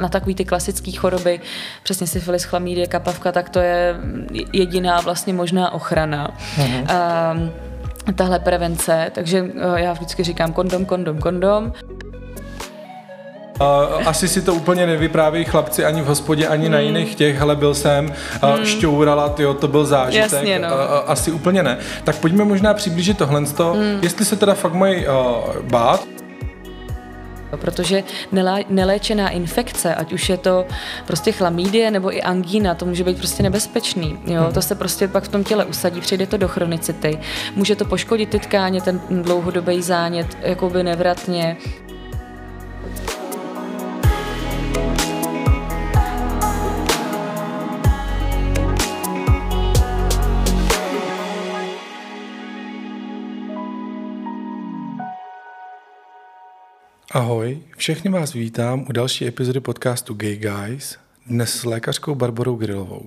na takový ty klasické choroby, přesně syfilis, chlamídie, kapavka, tak to je jediná vlastně možná ochrana. Uh-huh. Uh, tahle prevence, takže uh, já vždycky říkám kondom, kondom, kondom. Asi si to úplně nevypráví chlapci ani v hospodě, ani mm. na hmm. jiných těch, ale byl jsem, uh, mm. šťourala, tyjo, to byl zážitek. Jasně, no. asi úplně ne. Tak pojďme možná přiblížit tohle, mm. jestli se teda fakt mají uh, bát. Protože neléčená infekce, ať už je to prostě chlamídie nebo i angína, to může být prostě nebezpečný. Jo? Hmm. To se prostě pak v tom těle usadí, přijde to do chronicity. Může to poškodit ty tkáně, ten dlouhodobý zánět, jakoby nevratně. Ahoj, všechny vás vítám u další epizody podcastu Gay Guys, dnes s lékařkou Barborou Grilovou.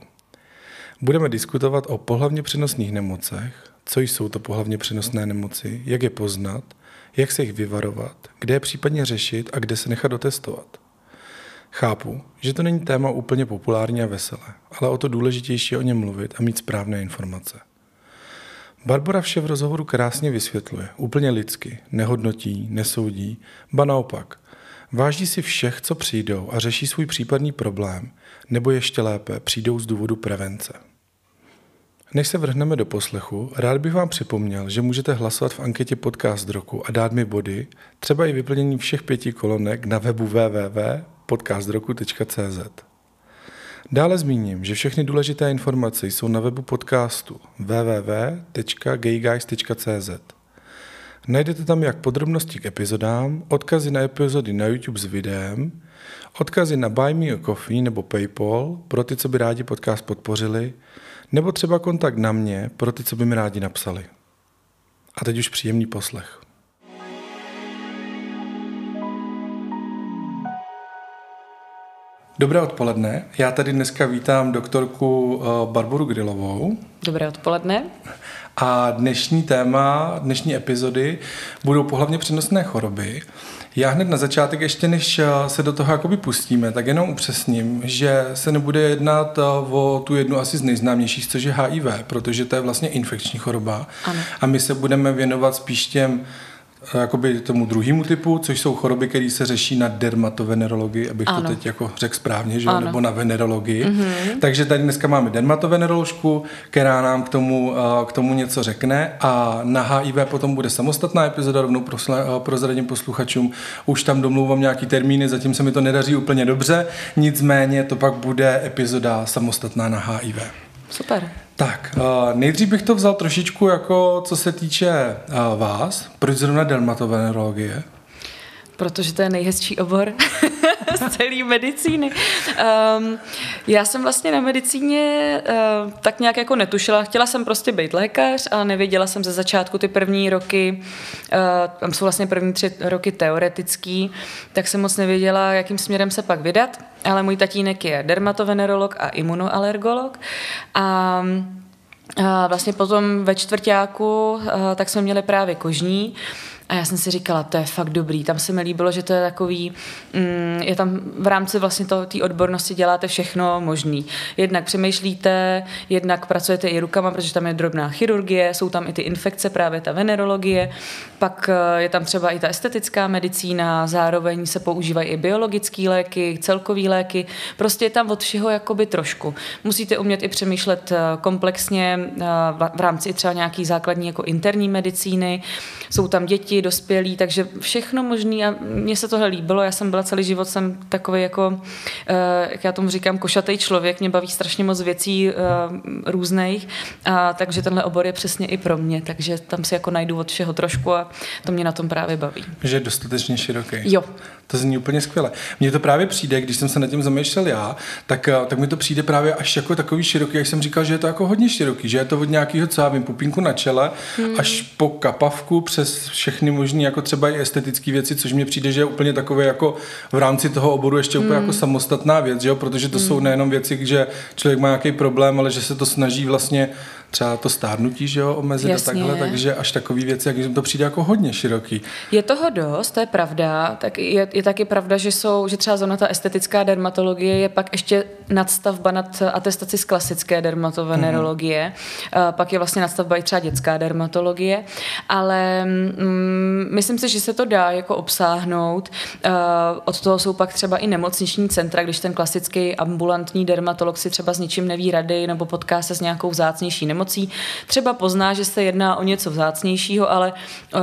Budeme diskutovat o pohlavně přenosných nemocech, co jsou to pohlavně přenosné nemoci, jak je poznat, jak se jich vyvarovat, kde je případně řešit a kde se nechat dotestovat. Chápu, že to není téma úplně populární a veselé, ale o to důležitější je o něm mluvit a mít správné informace. Barbara vše v rozhovoru krásně vysvětluje, úplně lidsky, nehodnotí, nesoudí, ba naopak. Váží si všech, co přijdou a řeší svůj případný problém, nebo ještě lépe přijdou z důvodu prevence. Než se vrhneme do poslechu, rád bych vám připomněl, že můžete hlasovat v anketě Podcast roku a dát mi body, třeba i vyplnění všech pěti kolonek na webu www.podcastroku.cz. Dále zmíním, že všechny důležité informace jsou na webu podcastu www.gayguys.cz. Najdete tam jak podrobnosti k epizodám, odkazy na epizody na YouTube s videem, odkazy na Buy Me a Coffee nebo Paypal pro ty, co by rádi podcast podpořili, nebo třeba kontakt na mě pro ty, co by mi rádi napsali. A teď už příjemný poslech. Dobré odpoledne. Já tady dneska vítám doktorku eh, Barboru Grilovou. Dobré odpoledne. A dnešní téma, dnešní epizody budou pohlavně přenosné choroby. Já hned na začátek, ještě než eh, se do toho jakoby pustíme, tak jenom upřesním, že se nebude jednat eh, o tu jednu asi z nejznámějších, což je HIV, protože to je vlastně infekční choroba. Ano. A my se budeme věnovat spíš těm jakoby tomu druhému typu, což jsou choroby, které se řeší na dermatovenerologii, abych ano. to teď jako řekl správně, že? nebo na venerologii. Mm-hmm. Takže tady dneska máme dermatoveneroložku, která nám k tomu, eh, k tomu něco řekne a na HIV potom bude samostatná epizoda, rovnou eh, prozradím posluchačům. Už tam domlouvám nějaký termíny, zatím se mi to nedaří úplně dobře, nicméně to pak bude epizoda samostatná na HIV. Super. Tak, uh, nejdřív bych to vzal trošičku jako co se týče uh, vás. Proč zrovna dermatovenerologie? Protože to je nejhezčí obor z celé medicíny. Um, já jsem vlastně na medicíně uh, tak nějak jako netušila. Chtěla jsem prostě být lékař, ale nevěděla jsem ze začátku ty první roky, uh, tam jsou vlastně první tři roky teoretický, tak jsem moc nevěděla, jakým směrem se pak vydat. Ale můj tatínek je dermatovenerolog a imunoalergolog. A a vlastně potom ve čtvrtáku tak jsme měli právě kožní a já jsem si říkala, to je fakt dobrý. Tam se mi líbilo, že to je takový, mm, je tam v rámci vlastně té odbornosti děláte všechno možný. Jednak přemýšlíte, jednak pracujete i rukama, protože tam je drobná chirurgie, jsou tam i ty infekce, právě ta venerologie, pak eh, je tam třeba i ta estetická medicína, zároveň se používají i biologické léky, celkové léky, prostě je tam od všeho jakoby trošku. Musíte umět i přemýšlet eh, komplexně eh, v rámci třeba nějaký základní jako interní medicíny, jsou tam děti, děti, dospělí, takže všechno možné a mně se tohle líbilo, já jsem byla celý život, jsem takový jako, eh, jak já tomu říkám, košatý člověk, mě baví strašně moc věcí eh, různých, a takže tenhle obor je přesně i pro mě, takže tam si jako najdu od všeho trošku a to mě na tom právě baví. Že je dostatečně široký. Jo, to zní úplně skvěle. Mně to právě přijde, když jsem se nad tím zamýšlel já, tak, eh, tak mi to přijde právě až jako takový široký, jak jsem říkal, že je to jako hodně široký, že je to od nějakého, co já vím, pupínku na čele, hmm. až po kapavku přes všechny možné, jako třeba i estetické věci, což mi přijde, že je úplně takové jako v rámci toho oboru ještě úplně hmm. jako samostatná věc, že jo? protože to hmm. jsou nejenom věci, že člověk má nějaký problém, ale že se to snaží vlastně třeba to stárnutí, že jo, omezit Jasně. a takhle, takže až takový věci, jak to přijde jako hodně široký. Je toho dost, to je pravda, tak je, je taky pravda, že jsou, že třeba zóna ta estetická dermatologie je pak ještě nadstavba nad atestaci z klasické dermatovenerologie, mm-hmm. pak je vlastně nadstavba i třeba dětská dermatologie, ale mm, myslím si, že se to dá jako obsáhnout. Od toho jsou pak třeba i nemocniční centra, když ten klasický ambulantní dermatolog si třeba s ničím neví rady nebo potká se s nějakou vzácnější nemocí. Třeba pozná, že se jedná o něco vzácnějšího, ale uh,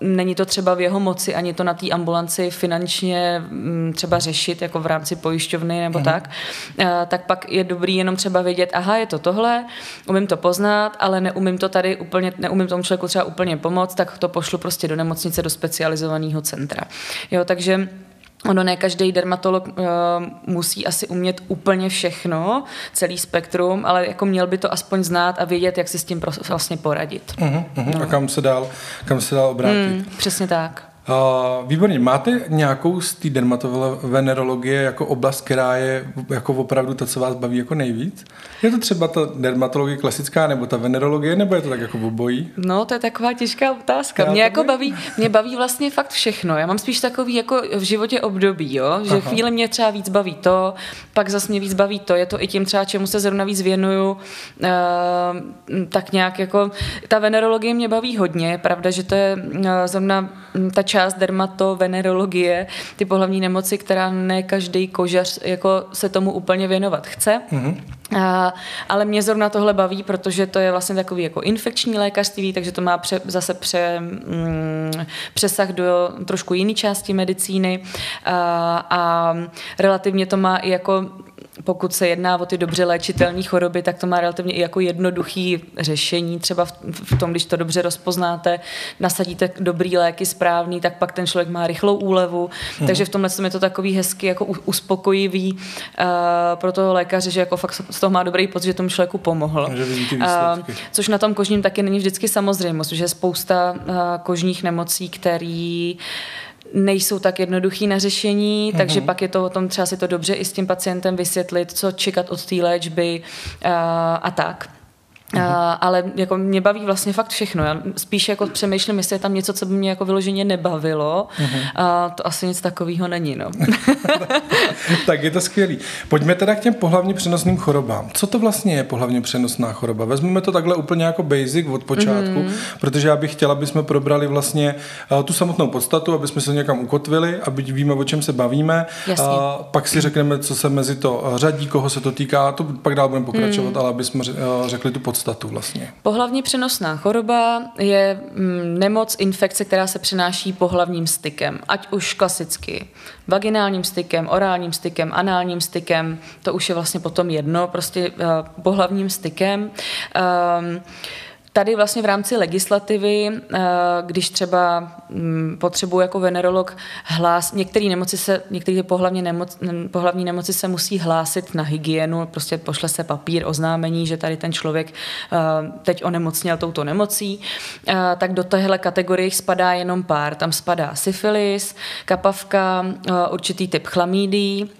není to třeba v jeho moci ani to na té ambulanci finančně um, třeba řešit jako v rámci pojišťovny nebo mm. tak, uh, tak pak je dobrý jenom třeba vědět, aha, je to tohle, umím to poznat, ale neumím to tady úplně, neumím tomu člověku třeba úplně pomoct, tak to pošlu prostě do nemocnice, do specializovaného centra. Jo, takže Ono ne každý dermatolog uh, musí asi umět úplně všechno, celý spektrum, ale jako měl by to aspoň znát a vědět, jak si s tím vlastně poradit. Uh-huh, uh-huh. No. A kam se dál, kam se dál obrátit. Mm, přesně tak. Uh, výborně. Máte nějakou z té dermatovenerologie jako oblast, která je jako opravdu to, co vás baví jako nejvíc? Je to třeba ta dermatologie klasická, nebo ta venerologie, nebo je to tak jako obojí? No, to je taková těžká otázka. Mě jako baví, mě baví vlastně fakt všechno. Já mám spíš takový jako v životě období, jo? že Aha. chvíli mě třeba víc baví to, pak zase mě víc baví to. Je to i tím třeba, čemu se zrovna víc věnuju, uh, tak nějak jako ta venerologie mě baví hodně. Pravda, že to je uh, zrovna ta část dermatovenerologie, ty pohlavní nemoci, která ne každý kožař jako se tomu úplně věnovat chce. Mm-hmm. A, ale mě zrovna tohle baví, protože to je vlastně takový jako infekční lékařství, takže to má pře, zase pře, mm, přesah do trošku jiné části medicíny a, a relativně to má i jako pokud se jedná o ty dobře léčitelné choroby, tak to má relativně i jako jednoduchý řešení. Třeba v, v tom, když to dobře rozpoznáte, nasadíte dobrý léky správný, tak pak ten člověk má rychlou úlevu. Mm. Takže v tomhle je to takový hezky jako uspokojivý uh, pro toho lékaře, že jako fakt toho má dobrý pocit, že tomu člověku pomohl. Uh, což na tom kožním taky není vždycky samozřejmost, že je spousta uh, kožních nemocí, který nejsou tak jednoduchý na řešení, mm-hmm. takže pak je to o tom třeba si to dobře i s tím pacientem vysvětlit, co čekat od té léčby uh, a tak. Uh, ale jako mě baví vlastně fakt všechno. Já spíš jako přemýšlím, jestli je tam něco, co by mě jako vyloženě nebavilo. Uh-huh. A to asi nic takového není. No. tak je to skvělý. Pojďme teda k těm pohlavně přenosným chorobám. Co to vlastně je pohlavně přenosná choroba? Vezmeme to takhle úplně jako basic od počátku, uh-huh. protože já bych chtěla, aby jsme probrali vlastně uh, tu samotnou podstatu, aby jsme se někam ukotvili, aby víme, o čem se bavíme. Jasně. A pak si řekneme, co se mezi to řadí, koho se to týká, to pak dál budeme pokračovat, uh-huh. ale aby jsme řekli tu podstatu podstatu vlastně? Pohlavní přenosná choroba je mm, nemoc, infekce, která se přenáší pohlavním stykem, ať už klasicky vaginálním stykem, orálním stykem, análním stykem, to už je vlastně potom jedno, prostě uh, pohlavním stykem. Um, Tady vlastně v rámci legislativy, eh, když třeba mm, potřebuji jako venerolog hlás, některé nemoci se, některé pohlavní, nemoc, pohlavní nemoci se musí hlásit na hygienu, prostě pošle se papír, oznámení, že tady ten člověk eh, teď onemocněl touto nemocí, eh, tak do téhle kategorie spadá jenom pár. Tam spadá syfilis, kapavka, určitý typ chlamídí,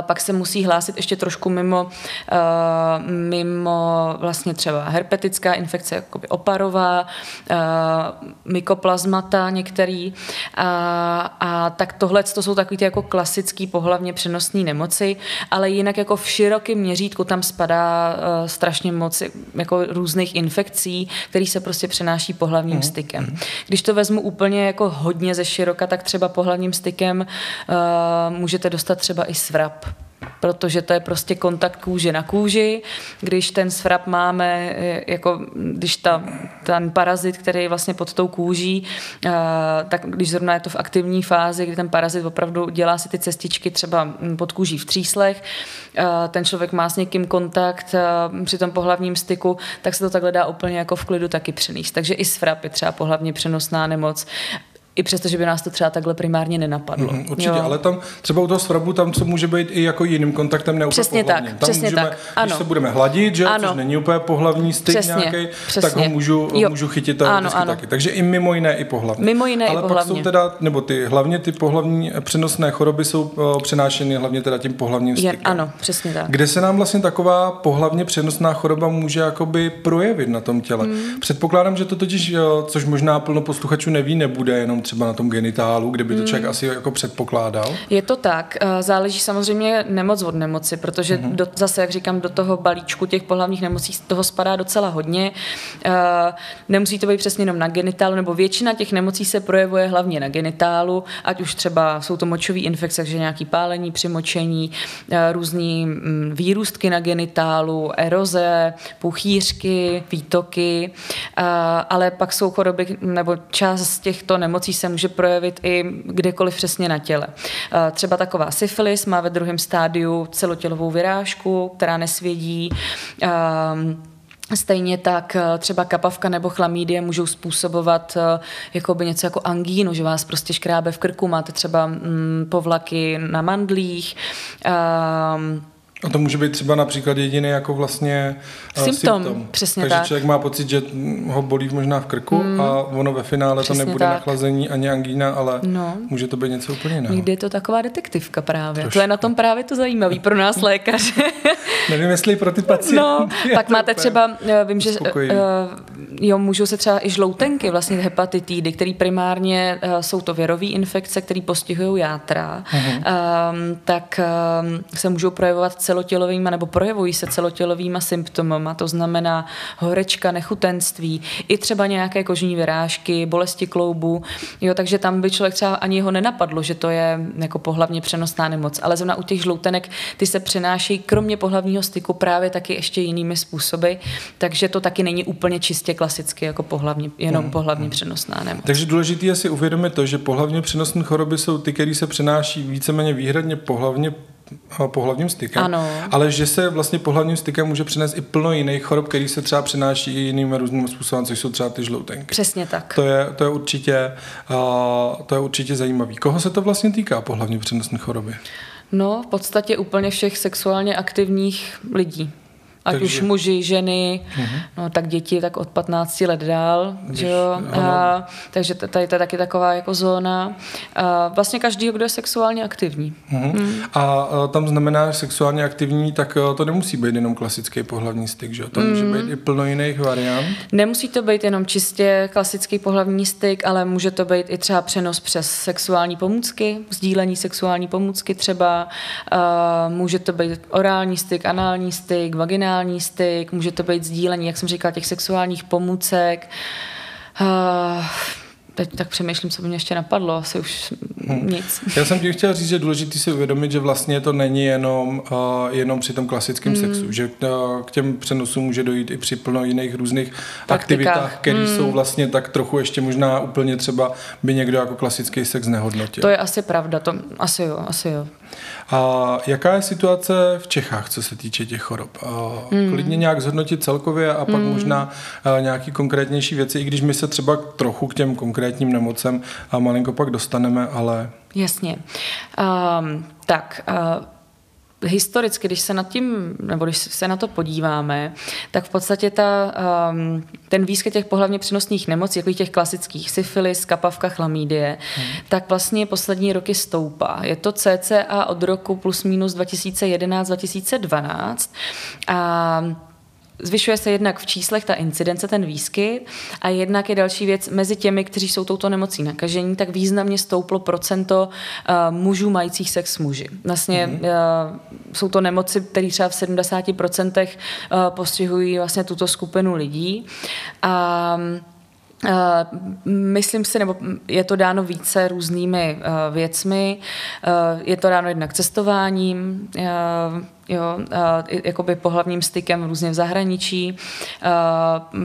pak se musí hlásit ještě trošku mimo, mimo vlastně třeba herpetická infekce, jakoby oparová, mykoplazmata některý. A, a tak tohle to jsou takové ty jako klasické pohlavně přenosné nemoci, ale jinak jako v širokém měřítku tam spadá strašně moc jako různých infekcí, které se prostě přenáší pohlavním mm. stykem. Když to vezmu úplně jako hodně ze široka, tak třeba pohlavním stykem můžete dostat třeba i svrap protože to je prostě kontakt kůže na kůži. Když ten svrap máme, jako když ta, ten parazit, který je vlastně pod tou kůží, eh, tak když zrovna je to v aktivní fázi, kdy ten parazit opravdu dělá si ty cestičky třeba pod kůží v tříslech, eh, ten člověk má s někým kontakt eh, při tom pohlavním styku, tak se to takhle dá úplně jako v klidu taky přenést. Takže i svrap je třeba pohlavně přenosná nemoc I přesto, že by nás to třeba takhle primárně nenapadlo. Mm, určitě, jo. ale tam třeba u toho svrabu tam, co může být i jako jiným kontaktem, ne Přesně tak, tam přesně můžeme, tak. Ano. Když se budeme hladit, že, ano. což není úplně pohlavní styk přesně, nějaký, přesně. tak ho můžu, jo. můžu chytit ano, ano. taky. Takže i mimo jiné i pohlavní. Mimo jiné ale i pohlavně. pak jsou teda, nebo ty, hlavně ty pohlavní přenosné choroby jsou uh, přenášeny hlavně teda tím pohlavním stykem. Je, ano, přesně tak. Kde se nám vlastně taková pohlavně přenosná choroba může jakoby projevit na tom těle? Hmm. Předpokládám, že to totiž, což možná plno posluchačů neví, nebude jenom třeba na tom genitálu, kde by to člověk hmm. asi jako předpokládal. Je to tak. Eh, záleží samozřejmě nemoc od nemoci, protože hmm. do, zase, jak říkám, do toho balíčku těch pohlavních nemocí toho spadá docela hodně. Eh, nemusí to být přesně jenom na genitálu, nebo většina těch nemocí se projevuje hlavně na genitálu, ať už třeba jsou to močové infekce, že nějaký pálení při močení, eh, různý mm, výrůstky na genitálu, eroze, puchýřky, výtoky, ale pak jsou choroby, nebo část z těchto nemocí se může projevit i kdekoliv přesně na těle. Třeba taková syfilis má ve druhém stádiu celotělovou vyrážku, která nesvědí. Stejně tak třeba kapavka nebo chlamídie můžou způsobovat jakoby něco jako angínu, že vás prostě škrábe v krku, máte třeba mm, povlaky na mandlích, a to může být třeba například jediný jako vlastně uh, symptom. symptom. Přesně Takže tak. člověk má pocit, že ho bolí možná v krku mm. a ono ve finále Přesně to nebude tak. nachlazení ani angína, ale no. může to být něco úplně jiného. Někdy je to taková detektivka právě. Trošku. To je na tom právě to zajímavé pro nás lékaře. Nevím, jestli pro ty pacienty. No, pak máte třeba, eh, vím, že uh, jo, můžou se třeba i žloutenky, vlastně hepatitidy, které primárně uh, jsou to věrové infekce, které postihují játra, uh-huh. um, tak um, se můžou projevovat celotělovýma nebo projevují se celotělovýma symptomama, to znamená horečka, nechutenství, i třeba nějaké kožní vyrážky, bolesti kloubu, jo, takže tam by člověk třeba ani ho nenapadlo, že to je jako pohlavně přenosná nemoc, ale zrovna u těch žloutenek ty se přenášejí kromě pohlavního styku právě taky ještě jinými způsoby, takže to taky není úplně čistě klasicky jako pohlavně, jenom mm. pohlavně přenosná nemoc. Takže důležité je si uvědomit to, že pohlavně přenosné choroby jsou ty, které se přenáší víceméně výhradně pohlavně pohlavním stykem, ano. ale že se vlastně pohlavním stykem může přinést i plno jiných chorob, které se třeba přináší i jiným různým způsobem, což jsou třeba ty žloutenky. Přesně tak. To je, to je, určitě, uh, to je určitě zajímavý. Koho se to vlastně týká, pohlavně přenosné choroby? No, v podstatě úplně všech sexuálně aktivních lidí. Ať Takže... už muži, ženy, uh-huh. no tak děti tak od 15 let dál, Když, že jo? A, takže tady to je taky taková jako zóna. A vlastně každý, kdo je sexuálně aktivní. Uh-huh. Hmm. A, a tam znamená, že sexuálně aktivní, tak e, to nemusí být jenom klasický pohlavní styk, že jo? To může být i plno jiných variant. Nemusí to být jenom čistě klasický pohlavní styk, ale může to být i třeba přenos přes sexuální pomůcky, sdílení sexuální pomůcky třeba, a, může to být orální styk, anální styk, vaginální vaginální styk, může to být sdílení, jak jsem říkala, těch sexuálních pomůcek. Uh, teď tak přemýšlím, co by mě ještě napadlo, asi už hmm. nic. Já jsem ti chtěl říct, že důležité si uvědomit, že vlastně to není jenom, uh, jenom při tom klasickém hmm. sexu, že uh, k těm přenosům může dojít i při plno jiných různých Praktikách. aktivitách, které hmm. jsou vlastně tak trochu ještě možná úplně třeba by někdo jako klasický sex nehodnotil. To je asi pravda, to asi jo, asi jo. A jaká je situace v Čechách, co se týče těch chorob? Mm. Klidně nějak zhodnotit celkově a pak mm. možná nějaký konkrétnější věci, i když my se třeba trochu k těm konkrétním nemocem a malinko pak dostaneme, ale... Jasně. Um, tak, uh, historicky, když se nad tím, nebo když se na to podíváme, tak v podstatě ta, um, ten výskyt těch pohlavně přenosných nemocí, jako těch klasických syfilis, kapavka, chlamídie, hmm. tak vlastně poslední roky stoupá. Je to cca od roku plus minus 2011-2012 a Zvyšuje se jednak v číslech ta incidence, ten výskyt a jednak je další věc mezi těmi, kteří jsou touto nemocí nakažení, tak významně stouplo procento uh, mužů majících sex s muži. Vlastně mm-hmm. uh, jsou to nemoci, které třeba v 70% uh, postihují vlastně tuto skupinu lidí. A Uh, myslím si, nebo je to dáno více různými uh, věcmi. Uh, je to dáno jednak cestováním, jo, jakoby pohlavním stykem různě v zahraničí.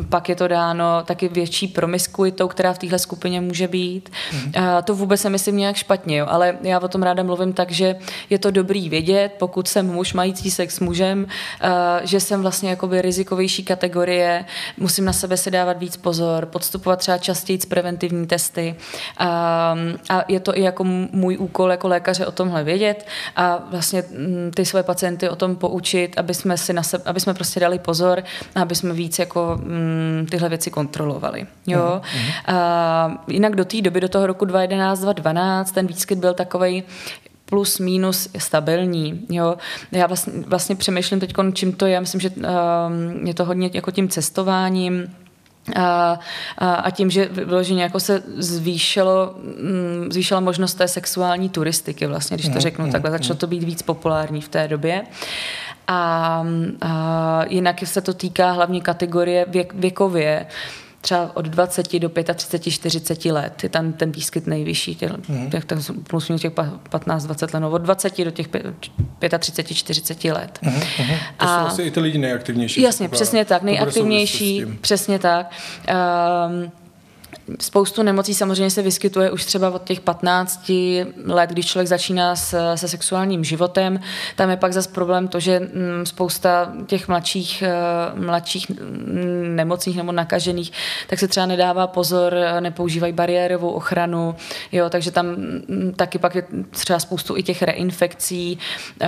Pak je to dáno taky větší promiskuitou, která v téhle skupině může být. Mm. Uh, to vůbec nemyslím nějak špatně, jo, ale já o tom ráda mluvím tak, že je to dobrý vědět, pokud jsem muž mající sex s mužem, že jsem vlastně jakoby rizikovější kategorie, musím na sebe si dávat víc pozor, podstupovat třeba častěji preventivní testy. A je to i jako můj úkol jako lékaře o tomhle vědět a vlastně ty své pacienty o tom poučit, aby jsme si na sebe, aby jsme prostě dali pozor a aby jsme víc jako mm, tyhle věci kontrolovali. Jo? Uh-huh. A jinak do té doby, do toho roku 2011, 2012, ten výskyt byl takový plus minus stabilní. Jo. Já vlastně, vlastně přemýšlím teď, čím to je. Myslím, že um, je to hodně jako tím cestováním, a, a, a tím, že vyloženě jako se zvýšilo, mm, zvýšila možnost té sexuální turistiky vlastně, když to mm, řeknu mm, takhle, začalo to být víc populární v té době. A, a jinak se to týká hlavně kategorie věk, věkově třeba od 20 do 35, 40 let je tam ten výskyt nejvyšší, těch, mm. těch, těch plus minus těch 15, 20 let, no od 20 do těch 35, 40 let. Mm. Mm. To a, jsou asi i ty lidi nejaktivnější. Jasně, přesně tak, nejaktivnější, přesně tak. Um, Spoustu nemocí samozřejmě se vyskytuje už třeba od těch 15 let, když člověk začíná s, se sexuálním životem. Tam je pak zase problém to, že mm, spousta těch mladších, eh, mladších mm, nemocných nebo nakažených, tak se třeba nedává pozor, nepoužívají bariérovou ochranu, jo, takže tam mm, taky pak je třeba spoustu i těch reinfekcí eh,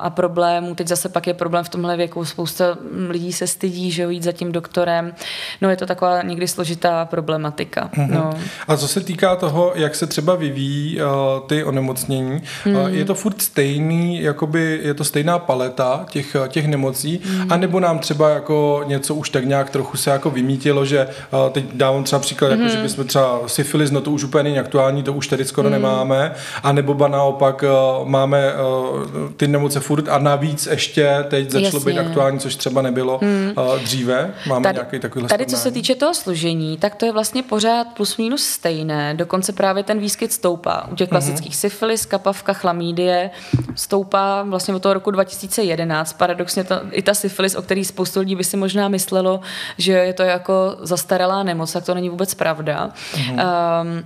a problémů. Teď zase pak je problém v tomhle věku, spousta lidí se stydí, že jít za tím doktorem. No je to taková někdy složitá problematika problematika. Mm-hmm. No. A co se týká toho, jak se třeba vyvíjí uh, ty onemocnění, mm. uh, je to furt stejný, jakoby je to stejná paleta těch, těch nemocí, mm. anebo nám třeba jako něco už tak nějak trochu se jako vymítilo, že uh, teď dávám třeba příklad, mm. jako, že mhm. bychom třeba syfilis, no to už úplně není aktuální, to už tady skoro mm. nemáme, anebo ba naopak uh, máme uh, ty nemoce furt a navíc ještě teď začalo Jasně. být aktuální, což třeba nebylo mm. uh, dříve. Máme tady, nějaký takový Tady, co se týče toho složení, tak to je vlastně pořád plus minus stejné, dokonce právě ten výskyt stoupá. U těch mhm. klasických mm-hmm. syfilis, kapavka, chlamídie stoupá vlastně od toho roku 2011. Paradoxně to, i ta syfilis, o který spoustu lidí by si možná myslelo, že je to jako zastaralá nemoc, tak to není vůbec pravda. Mm-hmm. Um,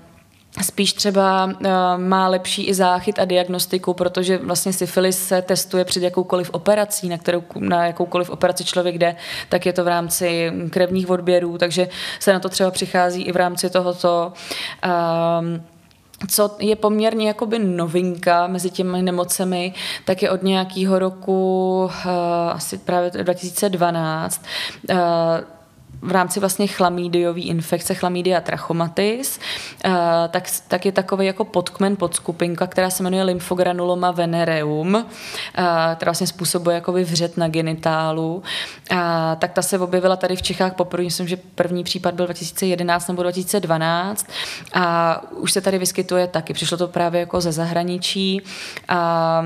spíš třeba uh, má lepší i záchyt a diagnostiku, protože vlastně syfilis se testuje před jakoukoliv operací, na, kterou, na jakoukoliv operaci člověk jde, tak je to v rámci krevních odběrů, takže se na to třeba přichází i v rámci tohoto um, co je poměrně jakoby novinka mezi těmi nemocemi, tak je od nějakého roku, uh, asi právě 2012, uh, v rámci vlastně chlamídiové infekce, chlamídia trachomatis, eh, tak, tak je takový jako podkmen, podskupinka, která se jmenuje lymfogranuloma venereum, eh, která vlastně způsobuje jako vřet na genitálu. Tak ta se objevila tady v Čechách poprvé, myslím, že první případ byl 2011 nebo 2012 a už se tady vyskytuje taky. Přišlo to právě jako ze zahraničí. A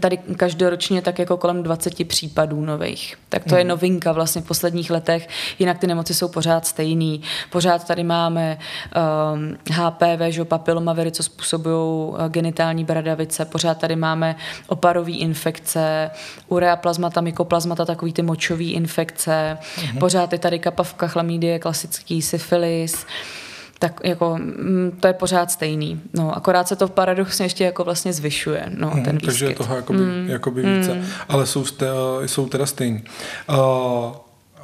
tady každoročně tak jako kolem 20 případů nových. Tak to mm. je hmm. novinka vlastně v posledních letech, jinak ty nemoci jsou pořád stejný. Pořád tady máme um, HPV, že papilomaviry, co způsobují uh, genitální bradavice, pořád tady máme oparové infekce, urea plazmata, mykoplazmata, takový ty močové infekce, mm. pořád je tady kapavka, chlamídie, klasický syfilis, tak jako mm, to je pořád stejný. No, akorát se to paradoxně ještě jako vlastně zvyšuje, no, hmm, ten výskyt. Takže je toho jakoby, mm. jakoby více, mm. ale jsou, jsou teda stejný. Uh,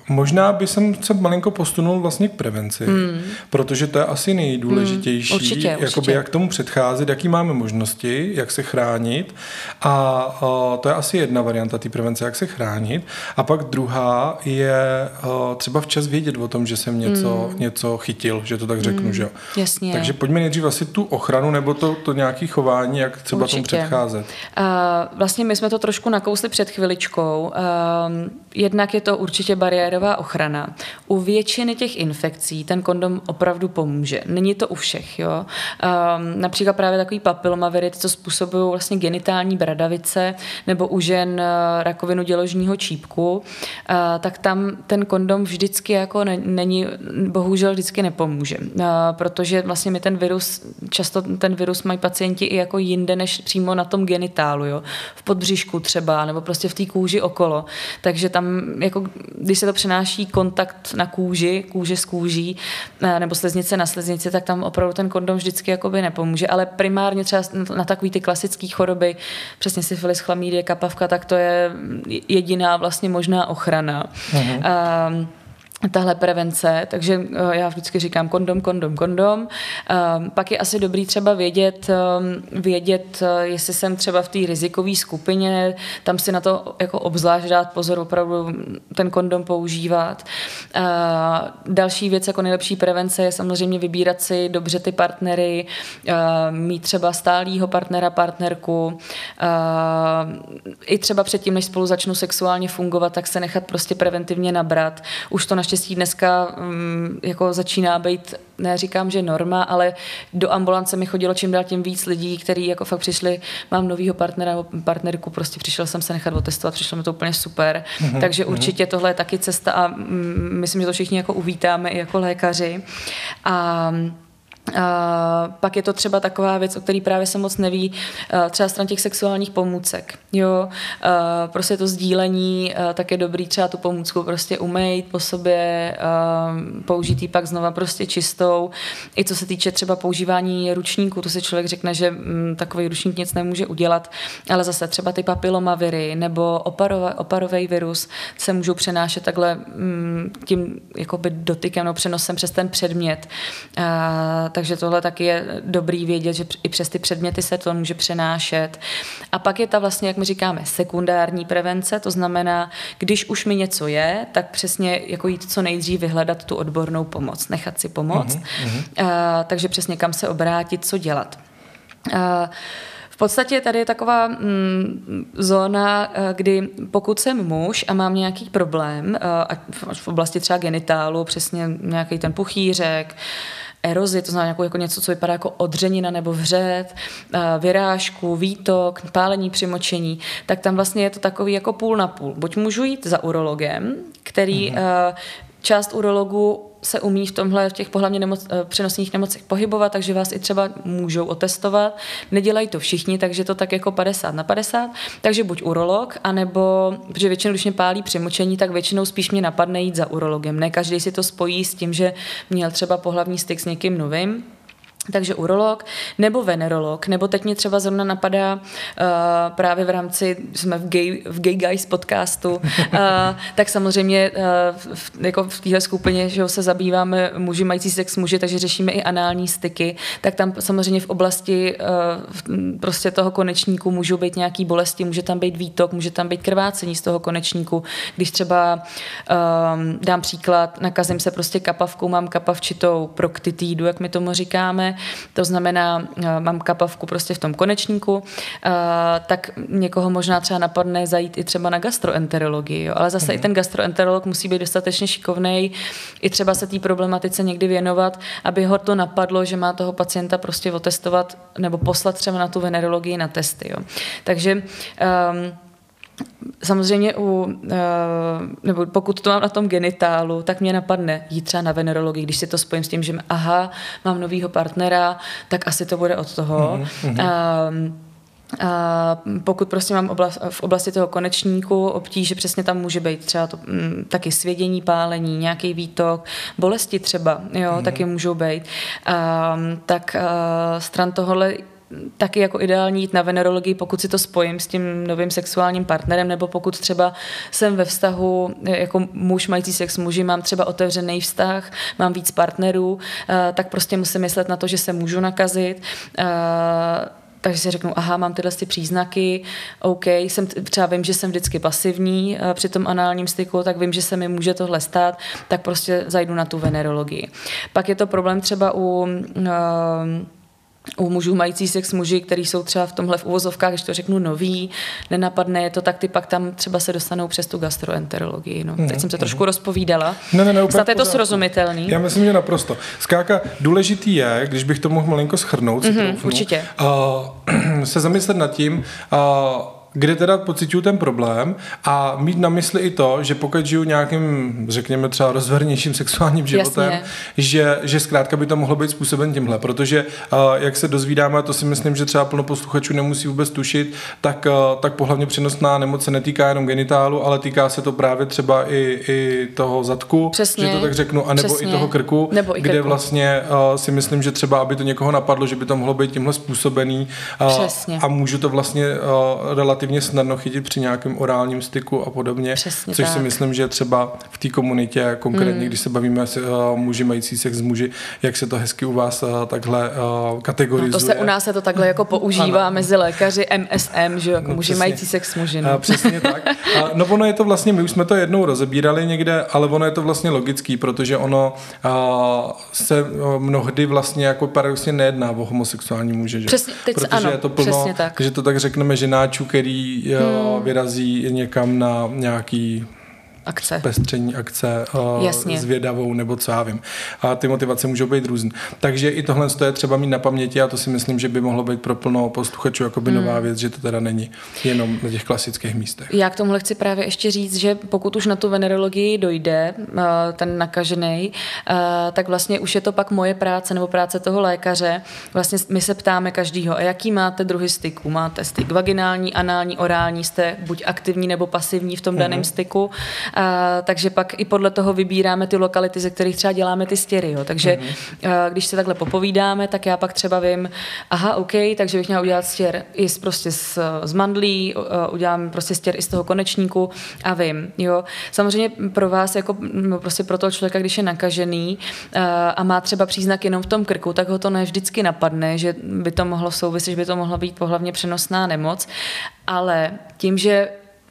Možná by jsem se malinko posunul vlastně k prevenci, mm. protože to je asi nejdůležitější, mm, určitě, jakoby určitě. jak tomu předcházet, jaký máme možnosti, jak se chránit a, a to je asi jedna varianta té prevence, jak se chránit a pak druhá je a, třeba včas vědět o tom, že jsem něco, mm. něco chytil, že to tak řeknu, mm, že. Jasně. Takže pojďme nejdřív asi tu ochranu nebo to, to nějaké chování, jak třeba určitě. tomu předcházet. Uh, vlastně my jsme to trošku nakousli před chviličkou. Uh, jednak je to určitě bariéra bariérová ochrana. U většiny těch infekcí ten kondom opravdu pomůže. Není to u všech. Jo? Um, například právě takový papilomavirit, co způsobují vlastně genitální bradavice, nebo u žen uh, rakovinu děložního čípku, uh, tak tam ten kondom vždycky jako ne, není, bohužel vždycky nepomůže. Uh, protože vlastně mi ten virus, často ten virus mají pacienti i jako jinde, než přímo na tom genitálu, jo? v podbřišku třeba, nebo prostě v té kůži okolo. Takže tam, jako, když se to přenáší kontakt na kůži, kůže s kůží, eh, nebo sleznice na sleznici, tak tam opravdu ten kondom vždycky jakoby nepomůže. Ale primárně třeba na takové ty klasické choroby, přesně syfilis, chlamídie, kapavka, tak to je jediná vlastně možná ochrana. Uh-huh. Um, tahle prevence, takže eh, já vždycky říkám kondom, kondom, kondom. Ehm, pak je asi dobrý třeba vědět, ehm, vědět, eh, jestli jsem třeba v té rizikové skupině, tam si na to jako obzvlášť dát pozor, opravdu ten kondom používat. Ehm, další věc jako nejlepší prevence je samozřejmě vybírat si dobře ty partnery, mít třeba stálýho partnera, partnerku. I třeba předtím, než spolu začnu sexuálně fungovat, tak se nechat prostě preventivně nabrat. Už to naštěstí naštěstí dneska um, jako začíná být, neříkám, že norma, ale do ambulance mi chodilo čím dál tím víc lidí, kteří jako fakt přišli, mám novýho partnera nebo partnerku, prostě přišel jsem se nechat otestovat, přišlo mi to úplně super. Mm-hmm. Takže mhm. určitě tohle je taky cesta a mm, myslím, že to všichni jako uvítáme i jako lékaři. A Uh, pak je to třeba taková věc, o který právě se moc neví, třeba stran těch sexuálních pomůcek. Jo, prostě to sdílení, tak je dobrý třeba tu pomůcku prostě umejt po sobě, použít ji pak znova prostě čistou. I co se týče třeba používání ručníků, to si člověk řekne, že um, takový ručník nic nemůže udělat, ale zase třeba ty papilomaviry nebo oparový virus se můžou přenášet takhle um, tím jakoby dotykem nebo přenosem přes ten předmět. Takže tohle taky je dobrý vědět, že i přes ty předměty se to může přenášet. A pak je ta vlastně, jak my říkáme, sekundární prevence, to znamená, když už mi něco je, tak přesně jako jít co nejdřív vyhledat tu odbornou pomoc, nechat si pomoct. Uh-huh, uh-huh. Uh, takže přesně kam se obrátit, co dělat. Uh, v podstatě tady je taková mm, zóna, kdy pokud jsem muž a mám nějaký problém, ať v oblasti třeba genitálu, přesně nějaký ten puchýřek, erozi, to znamená nějakou, jako něco, co vypadá jako odřenina nebo vřet, eh, vyrážku, výtok, pálení, přimočení, tak tam vlastně je to takový jako půl na půl. Buď můžu jít za urologem, který mm-hmm. Část urologů se umí v tomhle, v těch pohlavně nemoc, eh, přenosných nemocech pohybovat, takže vás i třeba můžou otestovat. Nedělají to všichni, takže to tak jako 50 na 50. Takže buď urolog, anebo, protože většinou, když mě pálí přemočení, tak většinou spíš mě napadne jít za urologem. Ne každý si to spojí s tím, že měl třeba pohlavní styk s někým novým. Takže urolog nebo venerolog, nebo teď mě třeba zrovna napadá uh, právě v rámci, jsme v Gay, v Gay Guys podcastu, uh, tak samozřejmě uh, v, jako v téhle skupině, že se zabýváme muži mající sex muži, takže řešíme i anální styky, tak tam samozřejmě v oblasti uh, prostě toho konečníku můžou být nějaký bolesti, může tam být výtok, může tam být krvácení z toho konečníku. Když třeba um, dám příklad, nakazím se prostě kapavkou, mám kapavčitou proktitídu, jak my tomu říkáme, to znamená, eh, mám kapavku prostě v tom konečníku, eh, tak někoho možná třeba napadne zajít i třeba na gastroenterologii, jo? ale zase mm. i mhm. ten gastroenterolog musí být dostatečně šikovný, i třeba se té problematice někdy věnovat, aby ho to napadlo, že má toho pacienta prostě otestovat nebo poslat třeba na tu venerologii na testy. Jo? Takže um, Samozřejmě, u, eh, nebo pokud to mám na tom genitálu, tak mě napadne jít třeba na venerologii, když si to spojím s tím, že aha, mám novýho partnera, tak asi to bude od toho. Mm-hmm. Um, a pokud prostě mám oblast, v oblasti toho konečníku obtíže, přesně tam může být třeba to, m, mm, taky svědění, pálení, nějaký výtok, bolesti třeba, jo, mm. taky můžou být. A, tak a, stran tohohle taky jako ideální jít na venerologii, pokud si to spojím s tím novým sexuálním partnerem, nebo pokud třeba jsem ve vztahu jako muž mající sex muži, mám třeba otevřený vztah, mám víc partnerů, eh, tak prostě musím myslet na to, že se můžu nakazit eh, takže si řeknu, aha, mám tyhle ty příznaky, OK, jsem, třeba vím, že jsem vždycky pasivní při tom análním styku, tak vím, že se mi může tohle stát, tak prostě zajdu na tu venerologii. Pak je to problém třeba u uh, u mužů mající sex muži, kteří jsou třeba v tomhle v uvozovkách, když to řeknu nový, nenapadne je to, tak ty pak tam třeba se dostanou přes tu gastroenterologii. No. Teď jsem se trošku rozpovídala. Ne, ne, ne, Snad je to srozumitelný. Já myslím, že naprosto. Zkrátka, důležitý je, když bych to mohl malinko schrnout, mm-hmm, určitě. Uh, se zamyslet nad tím, uh, kde teda pocituju ten problém a mít na mysli i to, že pokud žiju nějakým, řekněme třeba rozvernějším sexuálním životem, že, že zkrátka by to mohlo být způsoben tímhle, protože uh, jak se dozvídáme, a to si myslím, že třeba plno posluchačů nemusí vůbec tušit, tak, uh, tak pohlavně přenosná nemoc se netýká jenom genitálu, ale týká se to právě třeba i, i toho zadku, Přesně. že to tak řeknu, anebo Přesně. i toho krku, nebo i kde krku. vlastně uh, si myslím, že třeba, aby to někoho napadlo, že by to mohlo být tímhle způsobený uh, Přesně. a můžu to vlastně uh, relativně relativně snadno chytit při nějakém orálním styku a podobně. Přesně což tak. si myslím, že třeba v té komunitě, konkrétně mm. když se bavíme s uh, muži mající sex s muži, jak se to hezky u vás uh, takhle uh, kategorizuje. No to se u nás se to takhle jako používá ano. mezi lékaři MSM, že jako no, muži přesně. mající sex s muži. No. Uh, přesně tak. Uh, no ono je to vlastně, my už jsme to jednou rozebírali někde, ale ono je to vlastně logický, protože ono uh, se mnohdy vlastně jako paradoxně nejedná o homosexuální muže. Že? Přesně, teď protože ano, je to plno, tak. že to tak řekneme ženáčů, který hmm. vyrazí někam na nějaký akce. pestření akce uh, Jasně. zvědavou nebo co já vím. A ty motivace můžou být různé. Takže i tohle je třeba mít na paměti a to si myslím, že by mohlo být pro plno posluchačů jako by nová věc, že to teda není jenom na těch klasických místech. Já k tomuhle chci právě ještě říct, že pokud už na tu venerologii dojde uh, ten nakažený, uh, tak vlastně už je to pak moje práce nebo práce toho lékaře. Vlastně my se ptáme každýho, a jaký máte druhy styků? Máte styk vaginální, anální, orální, jste buď aktivní nebo pasivní v tom daném styku. A, takže pak i podle toho vybíráme ty lokality, ze kterých třeba děláme ty stěry. Jo. Takže mm-hmm. a, když se takhle popovídáme, tak já pak třeba vím, aha, OK, takže bych měla udělat stěr i z, prostě z, z mandlí, udělám prostě stěr i z toho konečníku a vím. Jo. Samozřejmě pro vás, jako no, prostě pro toho člověka, když je nakažený a, a má třeba příznak jenom v tom krku, tak ho to ne vždycky napadne, že by to mohlo souviset, že by to mohla být pohlavně přenosná nemoc. Ale tím, že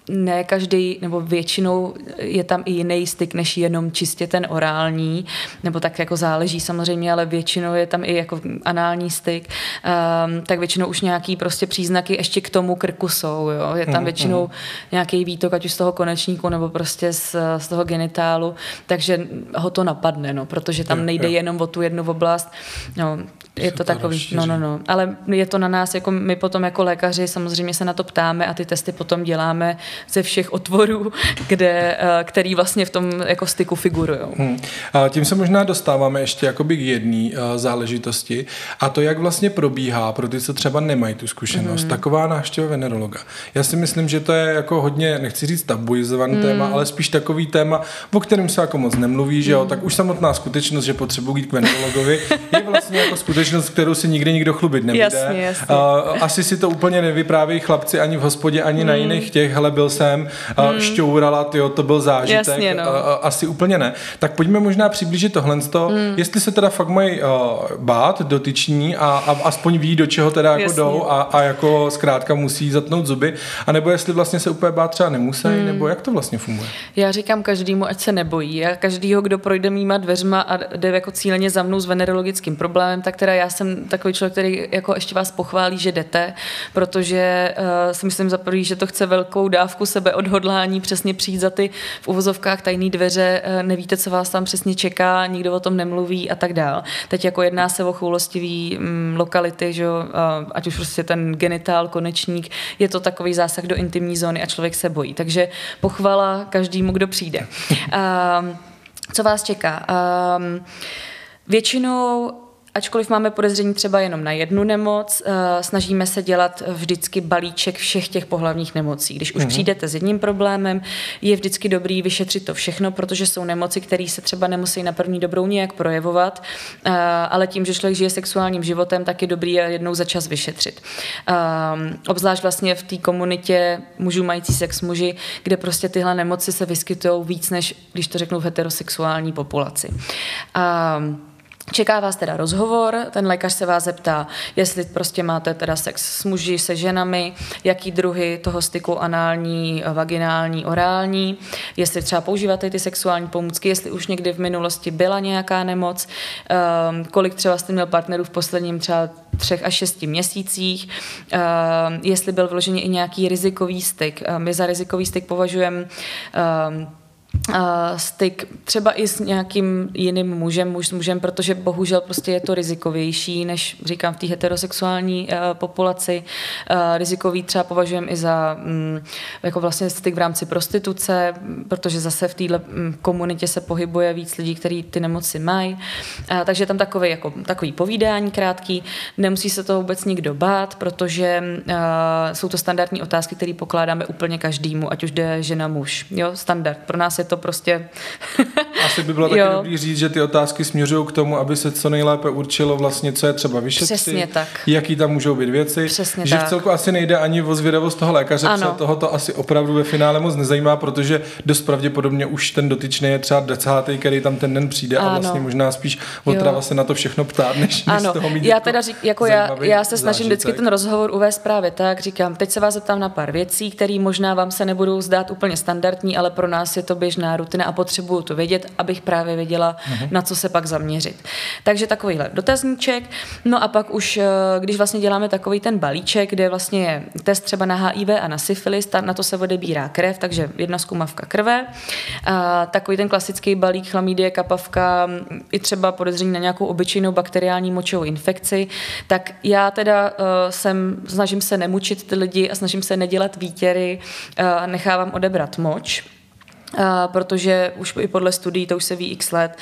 ne každý, nebo většinou je tam i jiný styk, než jenom čistě ten orální, nebo tak jako záleží samozřejmě, ale většinou je tam i jako anální styk, um, tak většinou už nějaký prostě příznaky ještě k tomu krku jsou, jo. Je tam většinou nějaký výtok, ať už z toho konečníku, nebo prostě z, z toho genitálu, takže ho to napadne, no, protože tam nejde jenom o tu jednu oblast, no, je to, takový, no, no, no, ale je to na nás, jako my potom jako lékaři samozřejmě se na to ptáme a ty testy potom děláme ze všech otvorů, kde, který vlastně v tom jako styku figurují. Hmm. A tím se možná dostáváme ještě jakoby k jedné záležitosti a to, jak vlastně probíhá pro ty, co třeba nemají tu zkušenost, hmm. taková návštěva venerologa. Já si myslím, že to je jako hodně, nechci říct tabuizovaný hmm. téma, ale spíš takový téma, o kterém se jako moc nemluví, že jo, hmm. tak už samotná skutečnost, že potřebuji jít k venerologovi, je vlastně jako skutečnost, kterou si nikdy nikdo chlubit nebude. Jasně, jasně. Asi si to úplně nevyprávějí chlapci ani v hospodě, ani hmm. na jiných těch, hele, byl jsem, hmm. šťourala, tyjo, to byl zážitek, Jasně, no. asi úplně ne. Tak pojďme možná přiblížit tohle, hmm. jestli se teda fakt mají uh, bát dotyční a, a aspoň ví, do čeho teda jako Jasně. jdou a, a jako zkrátka musí zatnout zuby, anebo jestli vlastně se úplně bát třeba nemusí, hmm. nebo jak to vlastně funguje? Já říkám každému, ať se nebojí. A každýho, kdo projde mýma dveřma a jde jako cíleně za mnou s venerologickým problémem, tak teda já jsem takový člověk, který jako ještě vás pochválí, že jdete, protože uh, si myslím za prvý, že to chce velkou dávku sebeodhodlání, přesně přijít za ty v uvozovkách tajné dveře, uh, nevíte, co vás tam přesně čeká, nikdo o tom nemluví a tak dál. Teď jako jedná se o choulostivý um, lokality, že, uh, ať už prostě ten genitál, konečník, je to takový zásah do intimní zóny a člověk se bojí. Takže pochvala každému, kdo přijde. Um, co vás čeká? Um, většinou ačkoliv máme podezření třeba jenom na jednu nemoc, snažíme se dělat vždycky balíček všech těch pohlavních nemocí. Když už mm-hmm. přijdete s jedním problémem, je vždycky dobrý vyšetřit to všechno, protože jsou nemoci, které se třeba nemusí na první dobrou nějak projevovat, ale tím, že člověk žije sexuálním životem, tak je dobrý je jednou za čas vyšetřit. Obzvlášť vlastně v té komunitě mužů mající sex muži, kde prostě tyhle nemoci se vyskytují víc, než když to řeknu v heterosexuální populaci. Čeká vás teda rozhovor, ten lékař se vás zeptá, jestli prostě máte teda sex s muži, se ženami, jaký druhy toho styku anální, vaginální, orální, jestli třeba používáte ty sexuální pomůcky, jestli už někdy v minulosti byla nějaká nemoc, um, kolik třeba jste měl partnerů v posledním třeba třech až šesti měsících, uh, jestli byl vloženě i nějaký rizikový styk. My za rizikový styk považujeme uh, styk třeba i s nějakým jiným mužem, muž s mužem, protože bohužel prostě je to rizikovější, než říkám v té heterosexuální uh, populaci. Uh, rizikový třeba považujeme i za um, jako vlastně styk v rámci prostituce, protože zase v této um, komunitě se pohybuje víc lidí, kteří ty nemoci mají. Uh, takže tam takový, jako, takový povídání krátký. Nemusí se to vůbec nikdo bát, protože uh, jsou to standardní otázky, které pokládáme úplně každému, ať už jde žena, muž. Jo, standard. Pro nás je to prostě... Asi by bylo taky dobrý říct, že ty otázky směřují k tomu, aby se co nejlépe určilo vlastně, co je třeba vyšetřit, Přesně tak. jaký tam můžou být věci. Přesně že tak. v celku asi nejde ani o zvědavost toho lékaře, ano. toho to asi opravdu ve finále moc nezajímá, protože dost pravděpodobně už ten dotyčný je třeba decátý, který tam ten den přijde ano. a vlastně možná spíš otrava se na to všechno ptát, než, ano. než z toho mít já jako teda řík, jako já, já se snažím zážitek. vždycky ten rozhovor uvést právě tak, říkám, teď se vás zeptám na pár věcí, které možná vám se nebudou zdát úplně standardní, ale pro nás je to běžná rutina a potřebuju to vědět, abych právě věděla, uh-huh. na co se pak zaměřit. Takže takovýhle dotazníček. No a pak už, eh, když vlastně děláme takový ten balíček, kde vlastně je test třeba na HIV a na syfilis, na to se odebírá krev, takže jedna zkumavka krve. A takový ten klasický balík chlamydie, kapavka, i třeba podezření na nějakou obyčejnou bakteriální močovou infekci, tak já teda uh, jsem, snažím se nemučit ty lidi a snažím se nedělat výtěry a uh, nechávám odebrat moč. Uh, protože už i podle studií, to už se ví x let,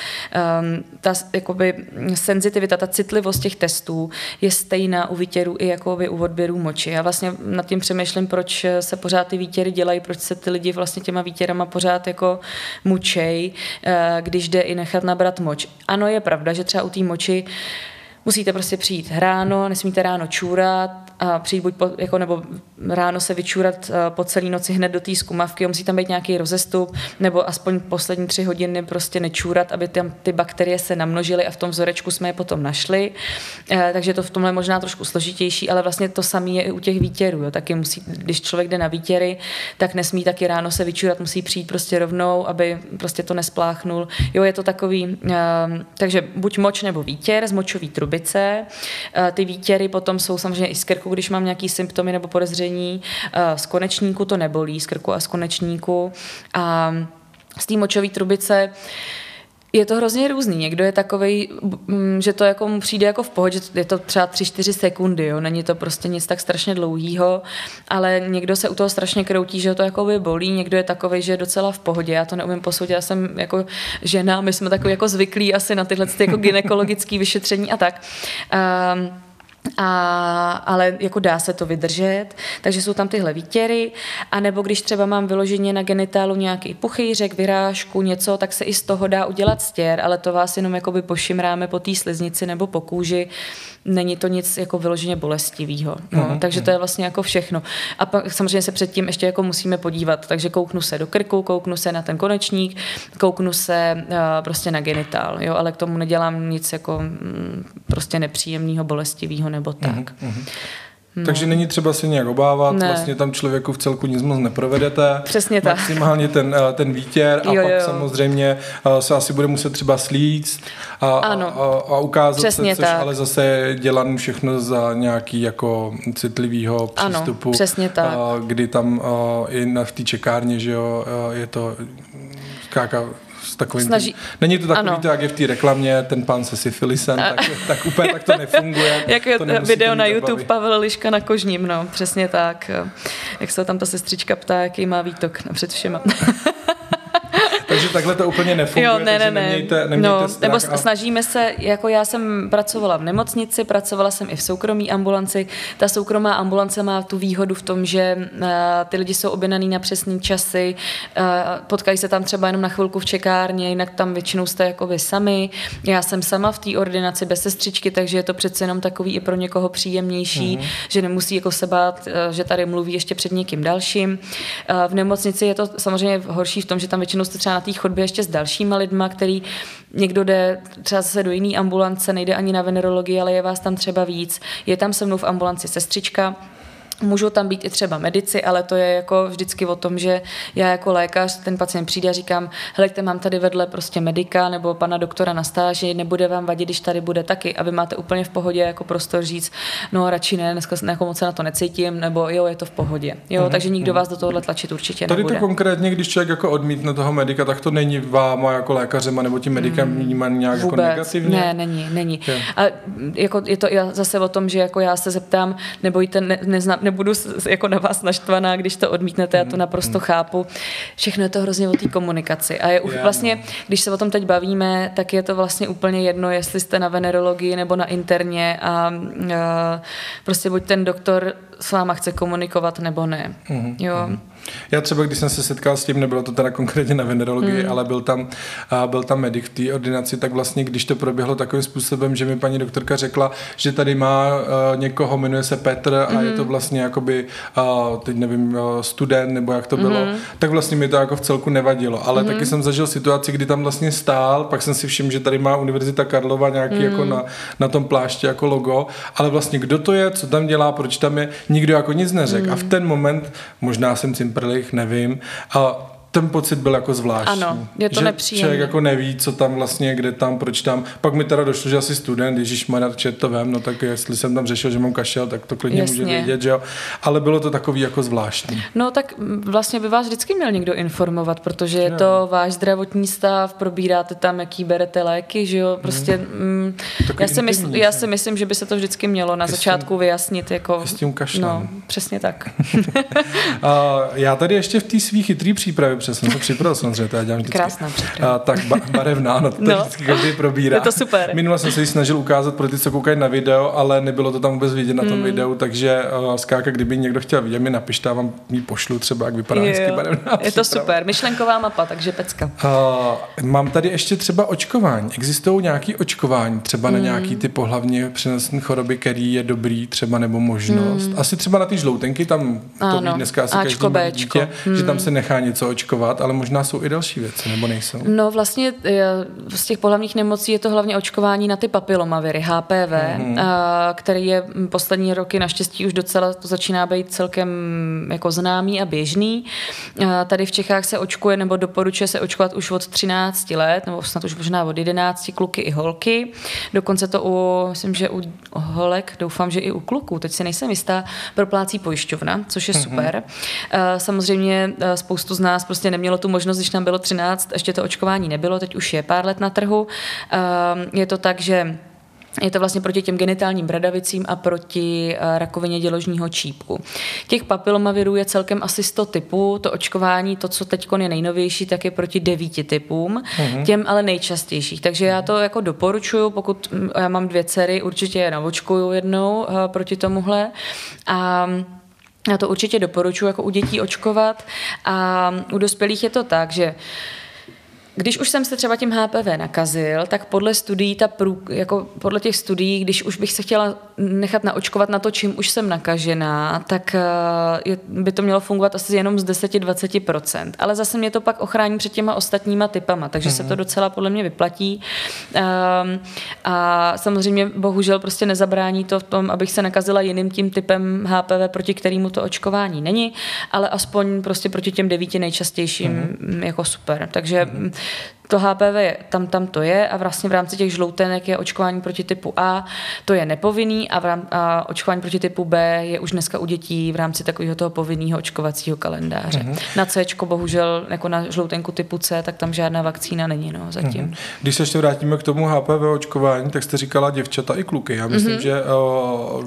um, ta jakoby, senzitivita, ta citlivost těch testů je stejná u výtěru i jakoby u odběrů moči. Já vlastně nad tím přemýšlím, proč se pořád ty výtěry dělají, proč se ty lidi vlastně těma výtěrama pořád jako mučej, uh, když jde i nechat nabrat moč. Ano, je pravda, že třeba u té moči musíte prostě přijít ráno, nesmíte ráno čůrat a přijít buď po, jako, nebo ráno se vyčůrat eh, po celé noci hned do té zkumavky, musí tam být nějaký rozestup, nebo aspoň poslední tři hodiny prostě nečůrat, aby tam ty bakterie se namnožily a v tom vzorečku jsme je potom našli. Eh, takže to v tomhle je možná trošku složitější, ale vlastně to samé je i u těch výtěrů. Jo. Taky musí, když člověk jde na výtěry, tak nesmí taky ráno se vyčůrat, musí přijít prostě rovnou, aby prostě to nespláchnul. Jo, je to takový, eh, takže buď moč nebo výtěr z močový trubice. Ty výtěry potom jsou samozřejmě i z krku, když mám nějaký symptomy nebo podezření. Z konečníku to nebolí, z krku a z konečníku. A z té močové trubice je to hrozně různý. Někdo je takový, že to jako mu přijde jako v pohodě, je to třeba 3-4 sekundy, jo? není to prostě nic tak strašně dlouhýho, ale někdo se u toho strašně kroutí, že to jako by bolí, někdo je takový, že je docela v pohodě. Já to neumím posoudit, já jsem jako žena, my jsme takový jako zvyklí asi na tyhle ty jako gynekologické vyšetření a tak. Um, a, ale jako dá se to vydržet, takže jsou tam tyhle výtěry, a nebo když třeba mám vyloženě na genitálu nějaký puchýřek, vyrážku, něco, tak se i z toho dá udělat stěr, ale to vás jenom jakoby pošimráme po té sliznici nebo po kůži, není to nic jako vyloženě bolestivého. No, mm-hmm. Takže to je vlastně jako všechno. A pak samozřejmě se předtím ještě jako musíme podívat, takže kouknu se do krku, kouknu se na ten konečník, kouknu se uh, prostě na genitál, jo, ale k tomu nedělám nic jako mm, prostě nepříjemného, bolestivého nebo tak. Mm-hmm. No. Takže není třeba se nějak obávat, ne. vlastně tam člověku v celku nic moc neprovedete. Přesně tak. Maximálně ten, eh, ten výtěr a jo, pak jo. samozřejmě eh, se asi bude muset třeba slíct a, ano. a, a ukázat přesně se, což tak. ale zase dělaný všechno za nějaký jako citlivýho přístupu. Ano, přesně tak. A, kdy tam i na, v té čekárně, že jo, je to skáka takovým... Snaží... Není to takový, to, jak je v té reklamě, ten pan se syfilisem, a... tak, tak úplně tak to nefunguje. jak je to video na YouTube bavit. Pavel Liška na kožním, no, přesně tak. Jak se tam ta sestřička ptá, jaký má výtok před všema. takže takhle to úplně nefunguje, jo, ne, ne, ne. nemějte, nemějte no, strach. Nebo a... snažíme se, jako já jsem pracovala v nemocnici, pracovala jsem i v soukromí ambulanci. Ta soukromá ambulance má tu výhodu v tom, že uh, ty lidi jsou objednaný na přesný časy, uh, potkají se tam třeba jenom na chvilku v čekárně, jinak tam většinou jste jako vy sami. Já jsem sama v té ordinaci bez sestřičky, takže je to přece jenom takový i pro někoho příjemnější, mm-hmm. že nemusí jako se bát, uh, že tady mluví ještě před někým dalším. Uh, v nemocnici je to samozřejmě horší v tom, že tam většinou jste třeba na té nějaký chodbě ještě s dalšíma lidma, který někdo jde třeba zase do jiný ambulance, nejde ani na venerologii, ale je vás tam třeba víc. Je tam se mnou v ambulanci sestřička, Můžou tam být i třeba medici, ale to je jako vždycky o tom, že já jako lékař, ten pacient přijde a říkám, helejte, mám tady vedle prostě medika nebo pana doktora na stáži, nebude vám vadit, když tady bude taky, aby máte úplně v pohodě jako prostor říct, no radši ne, dneska jako moc se na to necítím, nebo jo, je to v pohodě. Jo, mm-hmm. takže nikdo mhm. vás do tohohle tlačit určitě tady nebude. to konkrétně, když člověk jako odmítne toho medika, tak to není váma jako lékařema nebo tím medikem mm, vnímaný nějak jako vůbec. jako negativně? Ne, není, není. Je. A jako je to zase o tom, že jako já se zeptám, nebojte, ne, neznám, nebudu jako na vás naštvaná, když to odmítnete, já to mm, naprosto mm. chápu. Všechno je to hrozně o té komunikaci. A je už vlastně, no. když se o tom teď bavíme, tak je to vlastně úplně jedno, jestli jste na venerologii nebo na interně a, a prostě buď ten doktor s váma chce komunikovat nebo ne. Mm-hmm. Jo. Já třeba, když jsem se setkal s tím, nebylo to teda konkrétně na venerologii, mm. ale byl tam, a byl tam medic v té ordinaci, tak vlastně, když to proběhlo takovým způsobem, že mi paní doktorka řekla, že tady má uh, někoho, jmenuje se Petr a mm. je to vlastně jakoby, uh, teď nevím, uh, student nebo jak to bylo, mm. tak vlastně mi to jako v celku nevadilo. Ale mm. taky jsem zažil situaci, kdy tam vlastně stál, pak jsem si všiml, že tady má Univerzita Karlova nějaký mm. jako na, na tom plášti jako logo, ale vlastně kdo to je, co tam dělá, proč tam je, nikdo jako nic neřekl. Mm. A v ten moment, možná jsem cimprlich, nevím, a ten pocit byl jako zvláštní. Ano, je to že nepříjemné. Člověk jako neví, co tam vlastně, kde tam, proč tam. Pak mi teda došlo, že asi student, Ježíš Maria, to vím, no tak jestli jsem tam řešil, že mám kašel, tak to klidně Jasně. může vědět, že jo. Ale bylo to takový jako zvláštní. No tak vlastně by vás vždycky měl někdo informovat, protože je to váš zdravotní stav, probíráte tam, jaký berete léky, že jo. Prostě mm, já, si mysl, já si myslím, že by se to vždycky mělo na začátku vyjasnit. Jako, s tím kašlem. No, přesně tak. A já tady ještě v té svý chytrý přípravě protože jsem to připravil samozřejmě, to já dělám vždycky. Krásná A, tak ba- barevná, no to no. vždycky každý probírá. Je to super. Minule jsem se ji snažil ukázat pro ty, co koukají na video, ale nebylo to tam vůbec vidět na tom hmm. videu, takže uh, skáka, kdyby někdo chtěl vidět, mi napište vám ji pošlu třeba, jak vypadá hezky barevná Je to super, myšlenková mapa, takže pecka. Uh, mám tady ještě třeba očkování. Existují nějaké očkování, třeba hmm. na nějaký ty pohlavně přenosné choroby, který je dobrý třeba nebo možnost. Hmm. Asi třeba na ty žloutenky, tam to ano. ví dneska asi Ačko, každý dítě, hmm. že tam se nechá něco očkovat očkovat, ale možná jsou i další věci, nebo nejsou? No vlastně z těch pohlavních nemocí je to hlavně očkování na ty papilomaviry, HPV, mm-hmm. který je poslední roky naštěstí už docela, to začíná být celkem jako známý a běžný. Tady v Čechách se očkuje nebo doporučuje se očkovat už od 13 let, nebo snad už možná od 11 kluky i holky. Dokonce to u, myslím, že u holek, doufám, že i u kluků, teď si nejsem jistá, proplácí pojišťovna, což je mm-hmm. super. Samozřejmě spoustu z nás prostě nemělo tu možnost, když nám bylo 13, ještě to očkování nebylo, teď už je pár let na trhu. Ehm, je to tak, že je to vlastně proti těm genitálním bradavicím a proti eh, rakovině děložního čípku. Těch papilomavirů je celkem asi 100 typů. To očkování, to, co teď je nejnovější, tak je proti devíti typům, mm-hmm. těm ale nejčastějších. Takže já to jako doporučuju, pokud mm, já mám dvě dcery, určitě je navočkuju jednou eh, proti tomuhle. A já to určitě doporučuji jako u dětí očkovat. A u dospělých je to tak, že když už jsem se třeba tím HPV nakazil, tak podle studií, ta prů, jako podle těch studií, když už bych se chtěla nechat naočkovat na to, čím už jsem nakažená, tak eh, je, by to mělo fungovat asi jenom z 10-20%. Ale zase mě to pak ochrání před těma ostatníma typama, takže mm-hmm. se to mhm. docela podle mě vyplatí. Um, a samozřejmě bohužel prostě nezabrání to v tom, abych se nakazila jiným tím typem HPV, proti kterému to očkování není, ale aspoň prostě proti těm devíti nejčastějším mm-hmm. jako super. Takže mm-hmm to HPV je, tam, tam to je a vlastně v rámci těch žloutenek je očkování proti typu A, to je nepovinný a, v rám, a očkování proti typu B je už dneska u dětí v rámci takového toho povinného očkovacího kalendáře. Mm-hmm. Na C, bohužel, jako na žloutenku typu C, tak tam žádná vakcína není, no, zatím. Mm-hmm. Když se ještě vrátíme k tomu HPV očkování, tak jste říkala děvčata i kluky. Já myslím, mm-hmm. že o,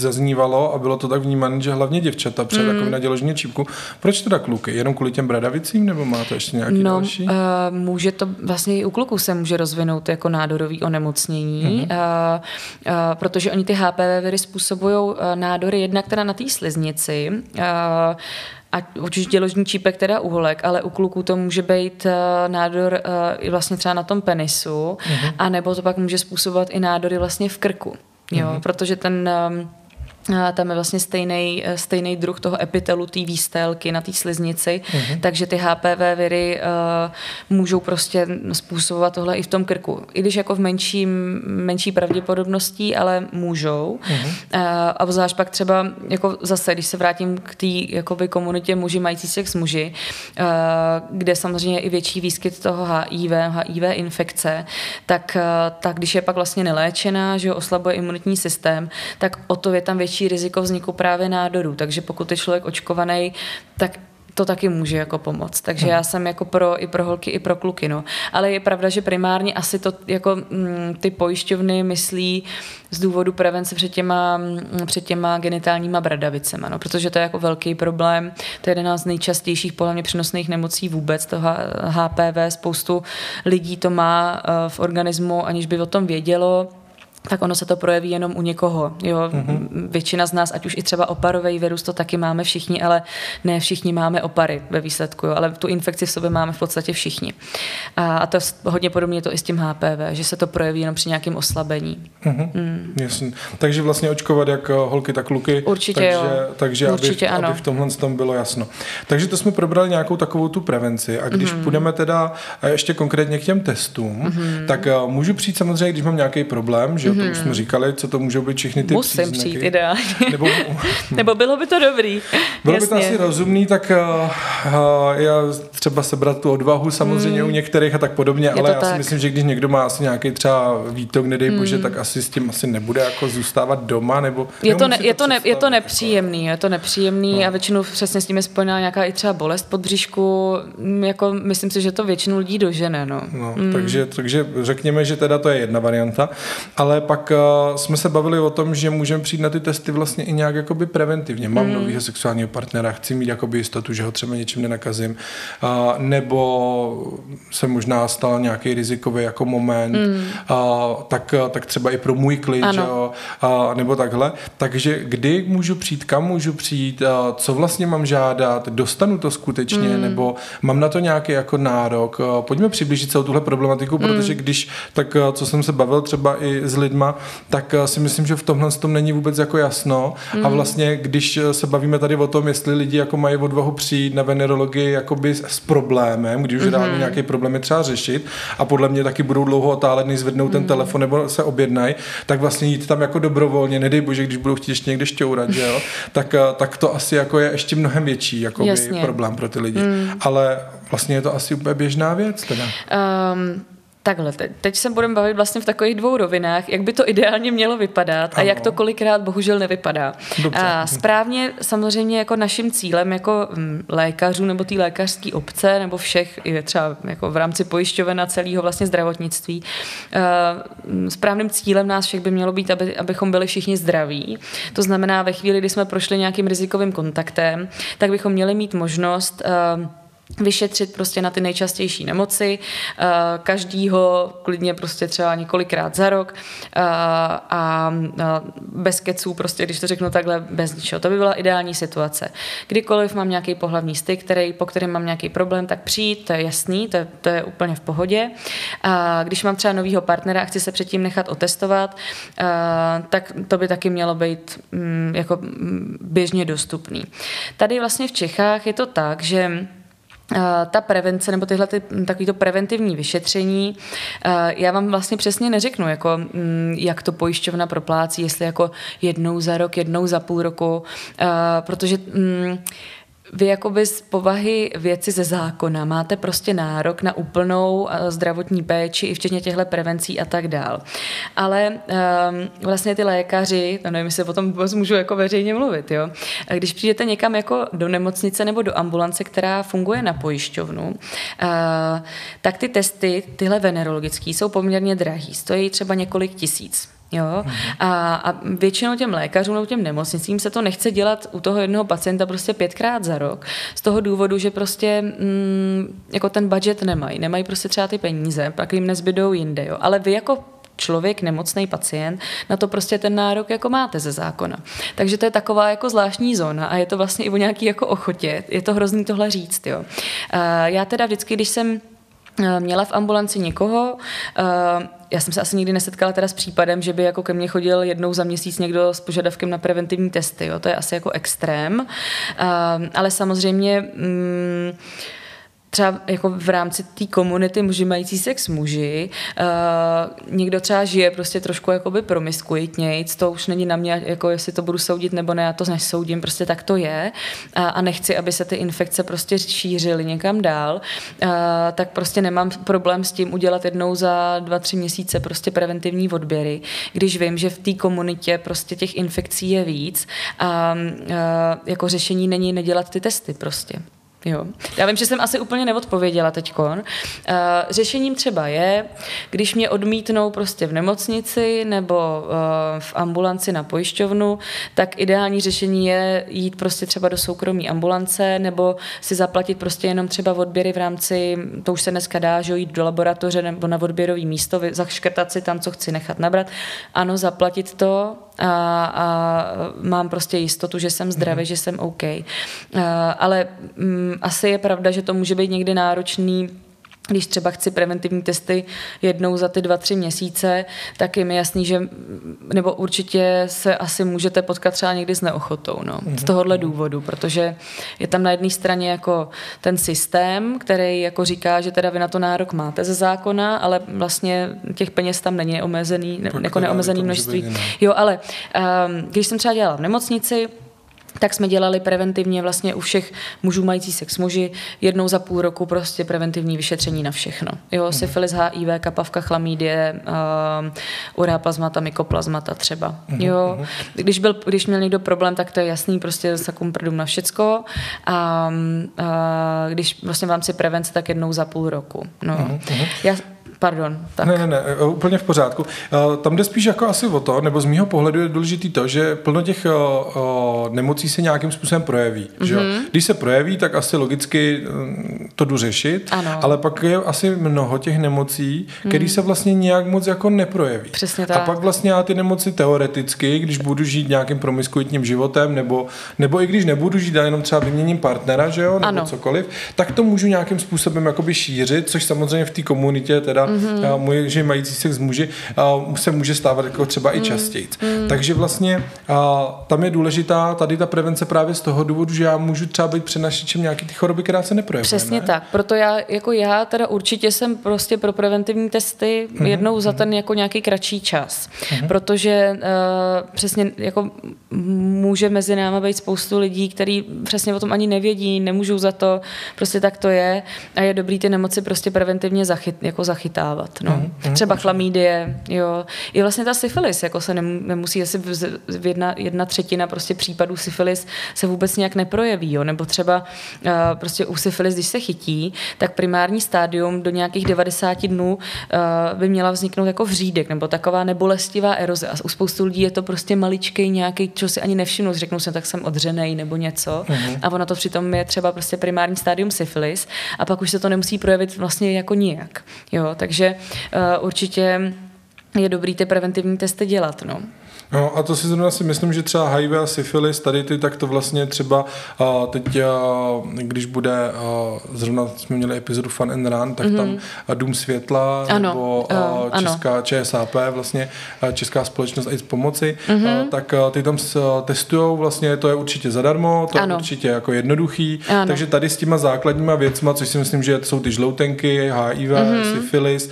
zaznívalo a bylo to tak vnímané, že hlavně děvčata před mm-hmm. jako na děložní čípku. Proč teda kluky? Jenom kvůli těm bradavicím, nebo má to ještě nějaký no, další? Uh, může to vlastně i u kluků se může rozvinout jako nádorový onemocnění, mm-hmm. uh, uh, protože oni ty HPV viry způsobují uh, nádory jednak teda na té sliznici, uh, a určitě děložní čípek teda u holek, ale u kluků to může být uh, nádor uh, vlastně třeba na tom penisu, mm-hmm. a nebo to pak může způsobovat i nádory vlastně v krku, jo, mm-hmm. protože ten um, tam je vlastně stejný, stejný druh toho epitelu té výstelky na té sliznici, uh-huh. takže ty HPV viry uh, můžou prostě způsobovat tohle i v tom krku. I když jako v menší, menší pravděpodobností, ale můžou. Uh-huh. Uh, a zvlášť pak třeba, jako zase, když se vrátím k té komunitě muži mající sex muži, uh, kde samozřejmě je i větší výskyt toho HIV, HIV infekce, tak, uh, tak když je pak vlastně neléčená, že oslabuje imunitní systém, tak o to je tam větší větší riziko vzniku právě nádorů. Takže pokud je člověk očkovaný, tak to taky může jako pomoct. Takže já jsem jako pro, i pro holky, i pro kluky. No. Ale je pravda, že primárně asi to jako mm, ty pojišťovny myslí z důvodu prevence před těma, mm, před těma genitálníma bradavicema, no, protože to je jako velký problém. To je jedna z nejčastějších pohlavně přenosných nemocí vůbec, to HPV. Spoustu lidí to má eh, v organismu, aniž by o tom vědělo tak ono se to projeví jenom u někoho. Jo? Mm-hmm. Většina z nás, ať už i třeba oparový virus, to taky máme všichni, ale ne všichni máme opary ve výsledku, jo? ale tu infekci v sobě máme v podstatě všichni. A, a to hodně podobně je to i s tím HPV, že se to projeví jenom při nějakém oslabení. Mm-hmm. Mm. Jasně. Takže vlastně očkovat jak eh, holky, tak kluky. Určitě takže, jo. Takže Určitě aby, ano. aby v tomhle tom bylo jasno. Takže to jsme probrali nějakou takovou tu prevenci a když mm-hmm. půjdeme teda eh, ještě konkrétně k těm testům, mm-hmm. tak uh, můžu přijít samozřejmě, když mám nějaký problém, že mm-hmm. To už jsme říkali, co to můžou být všechny ty Musím příznaky. přijít ideálně. Nebo, Nebo bylo by to dobrý. Bylo Jasně. by to asi rozumný, tak uh, uh, já třeba sebrat tu odvahu samozřejmě mm. u některých a tak podobně, Je ale já tak. si myslím, že když někdo má asi nějaký třeba výtok, nedej mm. bože, tak asi s tím asi nebude jako zůstávat doma, nebo... Je to, ne, je to, ne, je to nepříjemný, je to nepříjemný no. a většinou přesně s tím je spojená nějaká i třeba bolest pod bříšku, mm, jako myslím si, že to většinu lidí dožene, no. no mm. takže, takže řekněme, že teda to je jedna varianta, ale pak uh, jsme se bavili o tom, že můžeme přijít na ty testy vlastně i nějak jakoby preventivně. Mám mm. nového sexuálního partnera, chci mít jakoby jistotu, že ho třeba něčím nenakazím, uh, nebo se možná stal nějaký rizikový jako moment, mm. uh, tak, tak třeba i pro můj klid, jo, uh, nebo takhle. Takže kdy můžu přijít, kam můžu přijít, uh, co vlastně mám žádat, dostanu to skutečně, mm. nebo mám na to nějaký jako nárok. Uh, pojďme přiblížit celou tuhle problematiku, mm. protože když, tak uh, co jsem se bavil třeba i s lidma, tak eh, si myslím, že v tomhle tom není vůbec jako jasno. Mm. A vlastně, když eh, se bavíme tady o tom, jestli lidi jako mají odvahu přijít na venerologii jakoby s problémem, když už mm. reálně nějaký problém je třeba řešit a podle mě taky budou dlouho otálet, než zvednou mm. ten telefon nebo se objednají, tak vlastně jít tam jako dobrovolně, nedej bože, když budou chtít ještě někde šťourat, že jo, tak, eh, tak to asi jako je ještě mnohem větší jakoby problém pro ty lidi. Mm. Ale vlastně je to asi úplně běžná věc teda. Um, Takhle, teď, teď se budeme bavit vlastně v takových dvou rovinách, jak by to ideálně mělo vypadat ano. a jak to kolikrát bohužel nevypadá. Dobře. A správně samozřejmě jako naším cílem jako mm, lékařů nebo té lékařské obce nebo všech, i třeba jako v rámci pojišťovena celého vlastně zdravotnictví, mm, správným cílem nás všech by mělo být, aby, abychom byli všichni zdraví. To znamená, ve chvíli, kdy jsme prošli nějakým rizikovým kontaktem, tak bychom měli mít možnost uh, vyšetřit prostě na ty nejčastější nemoci, eh, každýho klidně prostě třeba několikrát za rok eh, a bez keců prostě, když to řeknu takhle, bez ničeho. To by byla ideální situace. Kdykoliv mám nějaký pohlavní styk, který, po kterém mám nějaký problém, tak přijít, to je jasný, to je, to je úplně v pohodě. A když mám třeba novýho partnera a chci se předtím nechat otestovat, eh, tak to by taky mělo být mm, jako mm, běžně dostupný. Tady vlastně v Čechách je to tak, že Eh, ta prevence nebo tyhle ty, hm, takovýto preventivní vyšetření, eh, já vám vlastně přesně neřeknu, jako, hm, jak to pojišťovna proplácí, jestli jako jednou za rok, jednou za půl roku, eh, protože hm, vy jakoby z povahy věci ze zákona máte prostě nárok na úplnou eh, zdravotní péči, i včetně těchto prevencí a tak dál. Ale um, vlastně ty lékaři, no nevím, jestli o tom můžu jako veřejně mluvit, jo. Když přijdete někam jako do nemocnice nebo do ambulance, která funguje na pojišťovnu, uh, tak ty testy, tyhle venerologické, jsou poměrně drahý. Stojí třeba několik tisíc. Jo? A, a většinou těm lékařům nebo těm nemocnicím se to nechce dělat u toho jednoho pacienta prostě pětkrát za rok. Z toho důvodu, že prostě mm, jako ten budget nemají. Nemají prostě třeba ty peníze, pak jim nezbydou jinde. Jo? Ale vy jako člověk, nemocný pacient, na to prostě ten nárok jako máte ze zákona. Takže to je taková jako zvláštní zóna a je to vlastně i o nějaký jako ochotě. Je to hrozný tohle říct. Jo. Já teda vždycky, když jsem měla v ambulanci někoho, eh, já jsem se asi nikdy nesetkala teda s případem, že by jako ke mně chodil jednou za měsíc někdo s požadavkem na preventivní testy, jo? to je asi jako extrém, eh, ale samozřejmě mm, třeba jako v rámci té komunity muži mající sex muži, uh, někdo třeba žije prostě trošku jakoby promiskuitnějc, to už není na mě, jako jestli to budu soudit nebo ne, já to nesoudím, prostě tak to je a, a nechci, aby se ty infekce prostě šířily někam dál, uh, tak prostě nemám problém s tím udělat jednou za dva, tři měsíce prostě preventivní odběry, když vím, že v té komunitě prostě těch infekcí je víc a uh, jako řešení není nedělat ty testy prostě. Jo. Já vím, že jsem asi úplně neodpověděla teďkon. Uh, řešením třeba je, když mě odmítnou prostě v nemocnici nebo uh, v ambulanci na pojišťovnu, tak ideální řešení je jít prostě třeba do soukromí ambulance nebo si zaplatit prostě jenom třeba odběry v rámci, to už se dneska dá, že jít do laboratoře nebo na odběrový místo, zaškrtat si tam, co chci nechat nabrat. Ano, zaplatit to, a, a mám prostě jistotu, že jsem zdravý, mm. že jsem OK. A, ale m, mm, asi je pravda, že to může být někdy náročný když třeba chci preventivní testy jednou za ty dva, tři měsíce, tak je mi jasný, že nebo určitě se asi můžete potkat třeba někdy s neochotou, no, z mhm. tohohle důvodu, protože je tam na jedné straně jako ten systém, který jako říká, že teda vy na to nárok máte ze zákona, ale vlastně těch peněz tam není omezený, ne, jako neomezený množství. Jo, ale um, když jsem třeba dělala v nemocnici, tak jsme dělali preventivně vlastně u všech mužů mající sex muži jednou za půl roku prostě preventivní vyšetření na všechno. Jo, mm. syfilis, HIV, kapavka, chlamídie, uh, urea plazmata, mykoplazmata třeba. Mm. Jo, mhm. když, byl, když měl někdo problém, tak to je jasný, prostě sakumprdum na všecko. A uh, když vlastně vám si prevence, tak jednou za půl roku. No. Mm. Já, Pardon. Tak. Ne, ne, ne, e, úplně v pořádku. E, tam jde spíš jako asi o to, nebo z mýho pohledu je důležitý to, že plno těch o, e, nemocí se nějakým způsobem projeví. Mm-hmm. Že? Mhm. Když se projeví, tak asi logicky to jdu řešit, ano. ale pak je asi mnoho těch nemocí, mm. které se vlastně nějak moc jako neprojeví. Přesně tak. A pak vlastně já ty nemoci teoreticky, když budu žít nějakým promiskuitním životem, nebo, nebo i když nebudu žít a jenom třeba vyměním partnera, že jo, nebo ano. cokoliv, tak to můžu nějakým způsobem jakoby šířit, což samozřejmě v té komunitě teda mm-hmm. moje, že mající sex s muži se může stávat jako třeba mm. i častěji. Mm. Takže vlastně tam je důležitá tady ta prevence právě z toho důvodu, že já můžu třeba být přenašečem nějaký ty choroby, která se neprojeví. Přesně ne? tak. Proto já, jako já teda určitě jsem prostě pro preventivní testy mm-hmm. jednou za mhm. ten jako nějaký kratší čas. Mm-hmm. Protože uh, přesně jako může mezi náma být spoustu lidí, kteří přesně o tom ani nevědí, nemůžou za to, prostě tak to je a je dobrý ty nemoci prostě preventivně zachyt, jako zachyt zachytávat. No. Mm-hmm. Třeba chlamídie, jo. I vlastně ta syfilis, jako se nemusí asi v jedna, jedna třetina prostě případů syfilis se vůbec nějak neprojeví, jo. Nebo třeba uh, prostě u syfilis, když se chytí, tak primární stádium do nějakých 90 dnů uh, by měla vzniknout jako vřídek, nebo taková nebolestivá eroze. A u spoustu lidí je to prostě maličký nějaký, čo si ani nevšimnu, řeknou si, tak jsem odřenej nebo něco. Mm-hmm. A ono to přitom je třeba prostě primární stádium syfilis a pak už se to nemusí projevit vlastně jako nijak. Jo, takže uh, určitě je dobrý ty preventivní testy dělat. No. No a to si zrovna si myslím, že třeba HIV a syfilis, tady ty, tak to vlastně třeba teď, když bude, zrovna jsme měli epizodu Fun and Run, tak mm-hmm. tam mhm. Dům světla, ano, nebo uh, česká ano. ČSAP, vlastně Česká společnost AIDS pomoci, mm-hmm. tak ty tam testují, vlastně to je určitě zadarmo, to ano. je určitě jako jednoduchý, ano. takže tady s těma základníma věcma, což si myslím, že jsou ty žloutenky, HIV, mm-hmm. syfilis,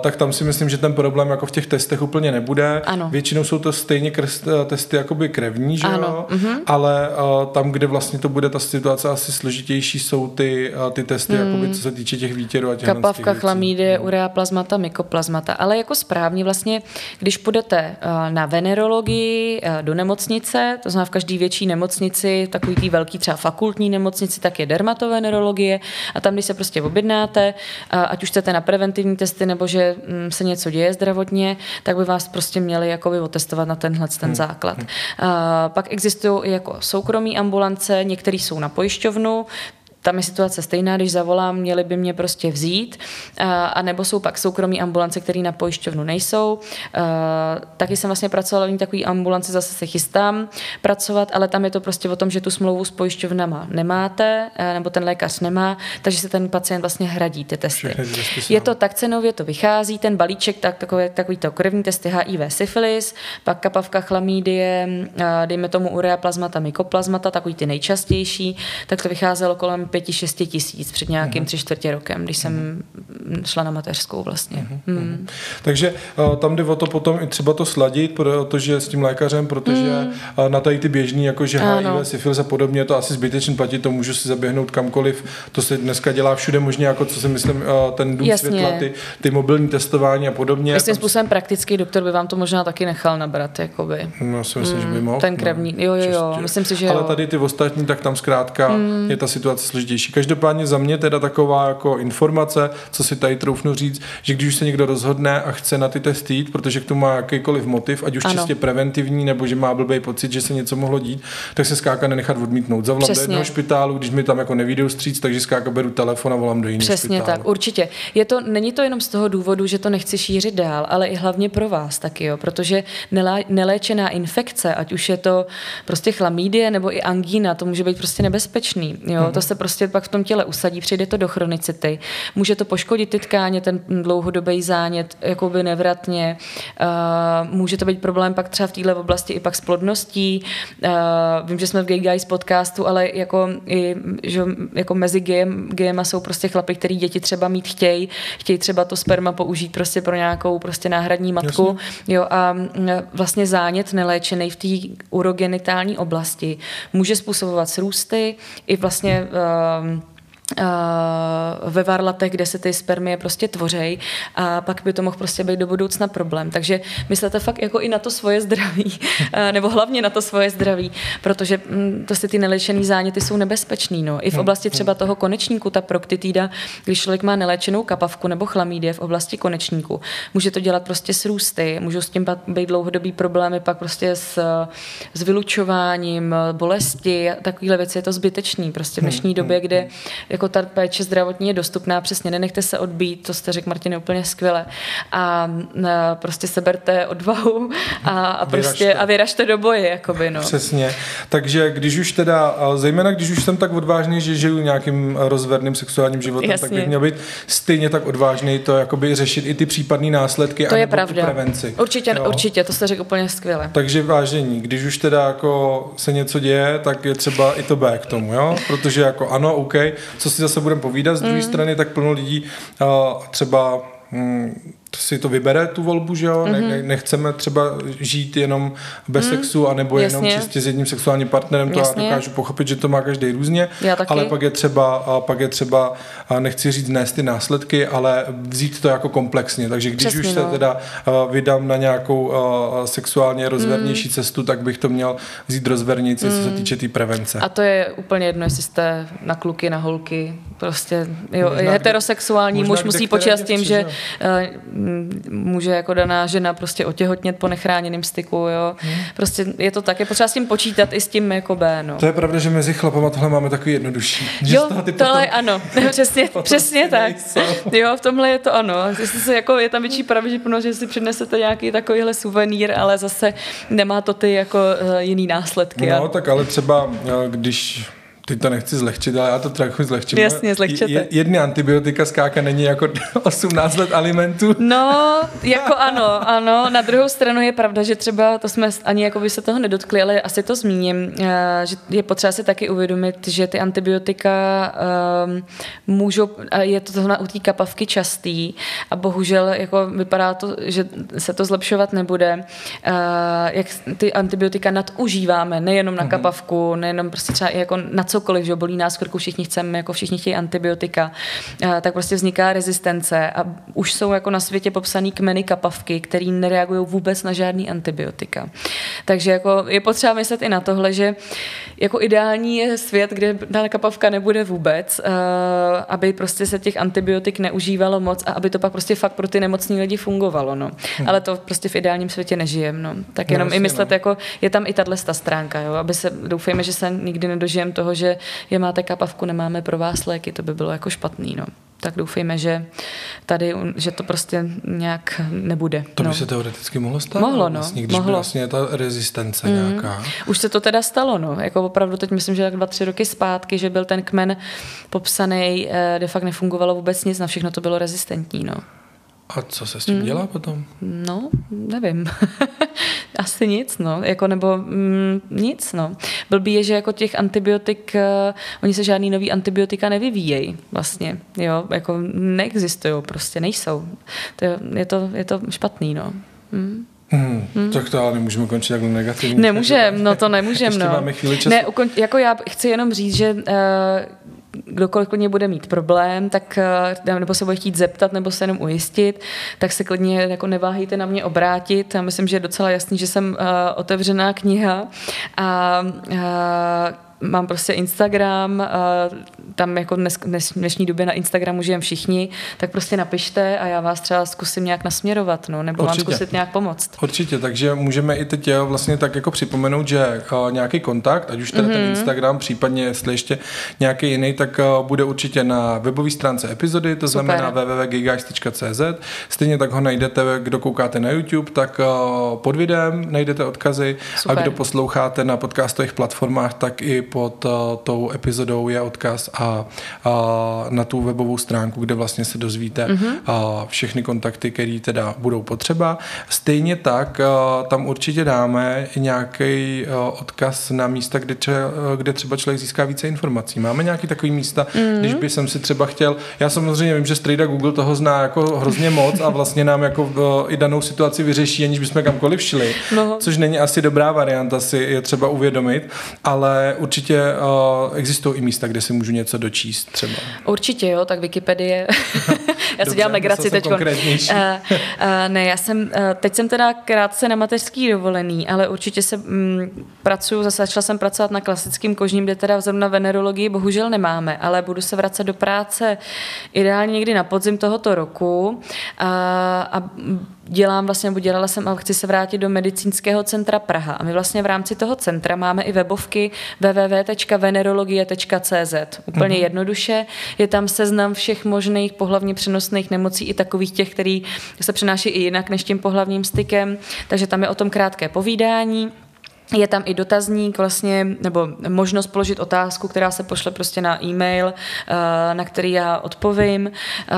tak tam si myslím, že ten problém jako v těch testech úplně nebude. Ano. Většinou jsou to stejně krst, eh, testy jakoby krevní, že ano. jo? Mm-hmm. ale uh, tam, kde vlastně to bude ta situace asi složitější, jsou ty, uh, ty testy, mm. jakoby, co se týče těch výtěrů a těch Kapavka, chlamídie, mm. urea plazmata, mykoplazmata. Ale jako správně vlastně, když půjdete uh, na venerologii uh, do nemocnice, to znamená v každé větší nemocnici, takový tý velký třeba fakultní nemocnici, tak je dermatovenerologie a tam, když se prostě objednáte, uh, ať už chcete na preventivní testy nebo že um, se něco děje zdravotně, tak by vás prostě měli jakoby otestovat na tenhle ten hmm. základ. Uh, pak existují i jako soukromí ambulance, některé jsou na pojišťovnu, tam je situace stejná, když zavolám, měli by mě prostě vzít, a, a nebo jsou pak soukromí ambulance, které na pojišťovnu nejsou. A, taky jsem vlastně pracovala v takový ambulanci, zase se chystám pracovat, ale tam je to prostě o tom, že tu smlouvu s pojišťovnama nemáte, nebo ten lékař nemá, takže se ten pacient vlastně hradí ty testy. Je to tak cenově, to vychází, ten balíček, tak, takový, takový to krevní testy HIV, syfilis, pak kapavka chlamídie, dejme tomu urea plazmata, mykoplazmata, takový ty nejčastější, tak to vycházelo kolem pěti, šesti tisíc před nějakým uh-huh. tři čtvrtě rokem, když jsem uh-huh. šla na mateřskou vlastně. Uh-huh. Hmm. Takže uh, tam jde o to potom i třeba to sladit, protože s tím lékařem, protože uh, na tady ty běžný, jako že HIV, syfilis a podobně, to asi zbytečně platí, to můžu si zaběhnout kamkoliv, to se dneska dělá všude možně, jako co si myslím, uh, ten dům Jasně. světla, ty, ty mobilní testování a podobně. Jestli způsobem praktický doktor by vám to možná taky nechal nabrat, jakoby. No, si myslím, mm, že by mohl. Ten krevní, jo, jo, jo, myslím si, že Ale tady ty ostatní, tak tam zkrátka mm. je ta situace složitější. Každopádně za mě teda taková jako informace, co si tady troufnu říct, že když už se někdo rozhodne a chce na ty testy jít, protože k tomu má jakýkoliv motiv, ať už ano. čistě preventivní, nebo že má blbý pocit, že se něco mohlo dít, tak se skáka nenechat odmítnout. Zavolám Přesně. do jednoho špitálu, když mi tam jako nevídou stříc, takže skáka beru telefon a volám do jiného Přesně špitálu. tak, určitě. Je to, není to jenom z toho důvodu, že to nechci šířit dál, ale i hlavně pro vás taky, jo, protože neléčená infekce, ať už je to prostě chlamídie nebo i angína, to může být prostě nebezpečný. Jo? Mm-hmm. To se prostě pak v tom těle usadí, přijde to do chronicity. Může to poškodit ty tkáně, ten dlouhodobý zánět, jakoby nevratně. Uh, může to být problém pak třeba v této oblasti i pak s plodností. Uh, vím, že jsme v Gay Guys podcastu, ale jako, i, že jako mezi gayem, gayema jsou prostě chlapy, který děti třeba mít chtějí, chtějí třeba to sperma použít prostě pro nějakou prostě náhradní matku. Jasně. Jo, a vlastně zánět neléčený v té urogenitální oblasti může způsobovat srůsty i vlastně uh, um, ve varlatech, kde se ty spermie prostě tvořejí a pak by to mohl prostě být do budoucna problém. Takže myslete fakt jako i na to svoje zdraví, nebo hlavně na to svoje zdraví, protože mm, prostě ty neléčené záněty jsou nebezpečný. No. I v oblasti třeba toho konečníku, ta proktitida, když člověk má neléčenou kapavku nebo chlamídie v oblasti konečníku, může to dělat prostě s růsty, můžou s tím být dlouhodobý problémy pak prostě s, s vylučováním, bolesti, takovéhle věci, je to zbytečný prostě v dnešní době, kde jako ta péče zdravotní je dostupná, přesně nenechte se odbít, to jste řekl Martin úplně skvěle a, a prostě seberte odvahu a, a prostě vyražte. a vyražte do boje, jakoby, no. Přesně, takže když už teda, zejména když už jsem tak odvážný, že žiju nějakým rozverným sexuálním životem, Jasně. tak bych měl být stejně tak odvážný to jakoby řešit i ty případné následky to a je pravda. prevenci. Určitě, jo? určitě, to jste řekl úplně skvěle. Takže vážení, když už teda jako se něco děje, tak je třeba i to B k tomu, jo? Protože jako ano, OK, co si zase budeme povídat, z druhé mm. strany tak plno lidí uh, třeba si to vybere, tu volbu, že jo? Mm-hmm. Ne, nechceme třeba žít jenom bez mm. sexu, anebo Jasně. jenom čistě s jedním sexuálním partnerem, to Jasně. já dokážu pochopit, že to má každý různě, ale pak je třeba, a pak je třeba, a nechci říct nést ty následky, ale vzít to jako komplexně, takže když Přesně, už se no. teda vydám na nějakou sexuálně rozvernější mm. cestu, tak bych to měl vzít rozvernici, mm. co se mhm. týče té tý prevence. A to je úplně jedno, jestli jste na kluky, na holky, prostě jo, možná heterosexuální možná muž musí počítat s tím, že může jako daná žena prostě otěhotnět po nechráněném styku, jo. Hmm. Prostě je to tak, je potřeba s tím počítat i s tím jako B, no. To je pravda, že mezi chlapama tohle máme takový jednodušší. Že jo, tohle potom, ano, přesně, přesně tak. Jo, v tomhle je to ano. Jestli se jako, je tam větší pravděpodobnost, že si přinesete nějaký takovýhle suvenýr, ale zase nemá to ty jako uh, jiný následky. No, a... tak ale třeba, eh, když Teď to nechci zlehčit, ale já to trochu zlehčím. Jasně, zlehčete. Jedny antibiotika skáka není jako 18 let alimentu. No, jako ano, ano. Na druhou stranu je pravda, že třeba, to jsme ani jako by se toho nedotkli, ale asi to zmíním, eh, že je potřeba si taky uvědomit, že ty antibiotika um, můžou, je to zrovna u té kapavky častý a bohužel jako vypadá to, že se to zlepšovat nebude. Uh, jak ty antibiotika nadužíváme, nejenom na mhm. kapavku, nejenom prostě třeba jako na cokoliv, že bolí nás krku, všichni chceme, jako všichni chtějí antibiotika, eh, tak prostě vzniká rezistence a už jsou jako na světě popsaný kmeny kapavky, který nereagují vůbec na žádný antibiotika. Takže jako je potřeba myslet i na tohle, že jako ideální je svět, kde ta kapavka nebude vůbec, eh, aby prostě se těch antibiotik neužívalo moc a aby to pak prostě fakt pro ty nemocní lidi fungovalo. No. Hmm. Ale to prostě v ideálním světě nežijeme. No. Tak no, jenom no, i myslet, no. jako je tam i tahle stránka, jo? aby se, doufejme, že se nikdy nedožijem toho, že že je máte kapavku, nemáme pro vás léky, to by bylo jako špatný, no tak doufejme, že tady, že to prostě nějak nebude. To by no. se teoreticky mohlo stát? Mohlo, no. Vlastně, když mohlo. by vlastně ta rezistence mm. nějaká. Už se to teda stalo, no. Jako opravdu teď myslím, že tak dva, tři roky zpátky, že byl ten kmen popsaný, eh, de facto nefungovalo vůbec nic, na všechno to bylo rezistentní, no. A co se s tím mm. dělá potom? No, nevím. Asi nic, no. Jako, nebo mm, nic, no. Blbý je, že jako těch antibiotik, uh, oni se žádný nový antibiotika nevyvíjejí vlastně. Jo, jako neexistují, prostě nejsou. To je, je, to, je to špatný, no. Mm. Hmm, hmm. Tak to ale nemůžeme končit takhle negativně. Nemůžem, no to nemůžem. no. máme chvíli času. Ne, ukon, jako já chci jenom říct, že uh, kdokoliv klidně bude mít problém, tak eh, nebo se bude chtít zeptat, nebo se jenom ujistit, tak se klidně jako neváhejte na mě obrátit. Já myslím, že je docela jasný, že jsem uh, otevřená kniha a uh, mám prostě Instagram, tam jako dnes, dnes, dnešní době na Instagramu žijeme všichni, tak prostě napište a já vás třeba zkusím nějak nasměrovat, no, nebo Určitě. vám zkusit nějak pomoct. Určitě, takže můžeme i teď vlastně tak jako připomenout, že nějaký kontakt, ať už teda mm-hmm. ten mhm. Instagram, případně jestli ještě nějaký jiný, tak bude určitě na webové stránce epizody, to Super. znamená www.gigax.cz. Stejně tak ho najdete, kdo koukáte na YouTube, tak pod videem najdete odkazy Super. a kdo posloucháte na podcastových platformách, tak i pod uh, tou epizodou je odkaz a, a na tu webovou stránku, kde vlastně se dozvíte mm-hmm. a všechny kontakty, které teda budou potřeba. Stejně tak uh, tam určitě dáme nějaký uh, odkaz na místa, kde, tře, kde třeba člověk získá více informací. Máme nějaký takový místa, mm-hmm. když by jsem si třeba chtěl, já samozřejmě vím, že Strejda Google toho zná jako hrozně moc a vlastně nám jako uh, i danou situaci vyřeší, aniž bychom kamkoliv šli, no. což není asi dobrá varianta, si je třeba uvědomit, ale určitě určitě uh, existují i místa, kde si můžu něco dočíst třeba. Určitě jo, tak Wikipedie. já si dělám legraci teď. Uh, uh, ne, já jsem, uh, teď jsem teda krátce na mateřský dovolený, ale určitě se um, pracuju, zase začala jsem pracovat na klasickém kožním, kde teda zrovna venerologii bohužel nemáme, ale budu se vracet do práce ideálně někdy na podzim tohoto roku a, a dělám vlastně, nebo dělala jsem a chci se vrátit do medicínského centra Praha. A my vlastně v rámci toho centra máme i webovky www.venerologie.cz. Úplně mm-hmm. jednoduše. Je tam seznam všech možných pohlavně přenosných nemocí i takových těch, který se přenáší i jinak než tím pohlavním stykem. Takže tam je o tom krátké povídání. Je tam i dotazník vlastně, nebo možnost položit otázku, která se pošle prostě na e-mail, eh, na který já odpovím. Eh,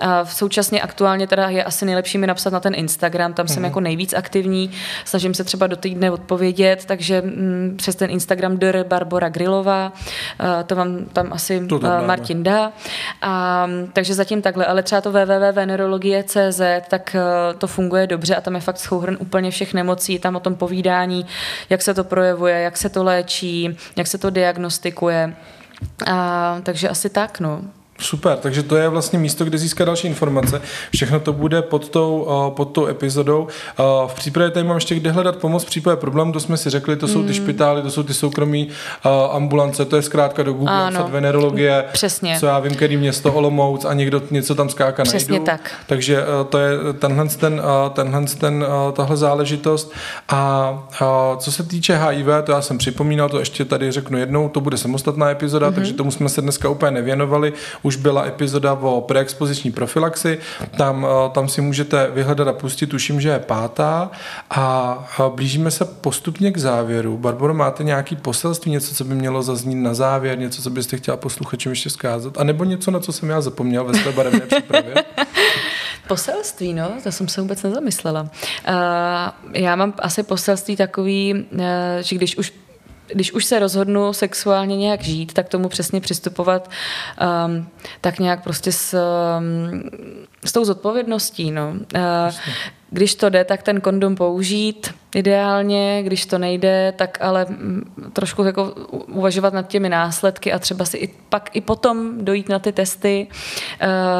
a současně aktuálně teda je asi nejlepší mi napsat na ten Instagram, tam mm. jsem mhm. jako nejvíc aktivní, snažím se třeba do týdne odpovědět, takže mm, přes ten Instagram Dr. Barbara Grilová, eh, to vám tam asi to tam Martin dá. A, takže zatím takhle, ale třeba to www.venerologie.cz, tak to funguje dobře a tam je fakt schouhrn úplně všech nemocí, tam o tom povídání, jak se to projevuje, jak se to léčí, jak se to diagnostikuje. A, takže asi tak, no. Super, takže to je vlastně místo, kde získat další informace. Všechno to bude pod tou, uh, pod tou epizodou. Uh, v případě tady mám ještě kde hledat pomoc v případě problémů, to jsme si řekli, to jsou ty mm. špitály, to jsou ty soukromí uh, ambulance, to je zkrátka do Google, ano, venerologie, přesně. co já vím, který město Olomouc a někdo něco tam skáka Přesně najdu. tak. Takže to je tenhle, ten, tenhle ten, tahle záležitost. A co se týče HIV, to já jsem připomínal, to ještě tady řeknu jednou, to bude samostatná epizoda, mm-hmm. takže tomu jsme se dneska úplně nevěnovali. Už byla epizoda o preexpoziční profilaxi, tam, eh, tam si můžete vyhledat a pustit, tuším, že je pátá a blížíme se postupně k závěru. Barbaro, máte nějaký poselství, něco, co by mělo zaznít na závěr, něco, co byste chtěla posluchačům ještě zkázat, a nebo něco, na co jsem já zapomněl ve své barevné přípravě? Poselství, no, to jsem se vůbec nezamyslela. Uh, já mám asi poselství takový, uh, že když už když už se rozhodnu sexuálně nějak žít, tak tomu přesně přistupovat um, tak nějak prostě s, um, s tou zodpovědností. No. Uh, když to jde, tak ten kondom použít ideálně, když to nejde, tak ale mm, trošku jako uvažovat nad těmi následky a třeba si i pak i potom dojít na ty testy.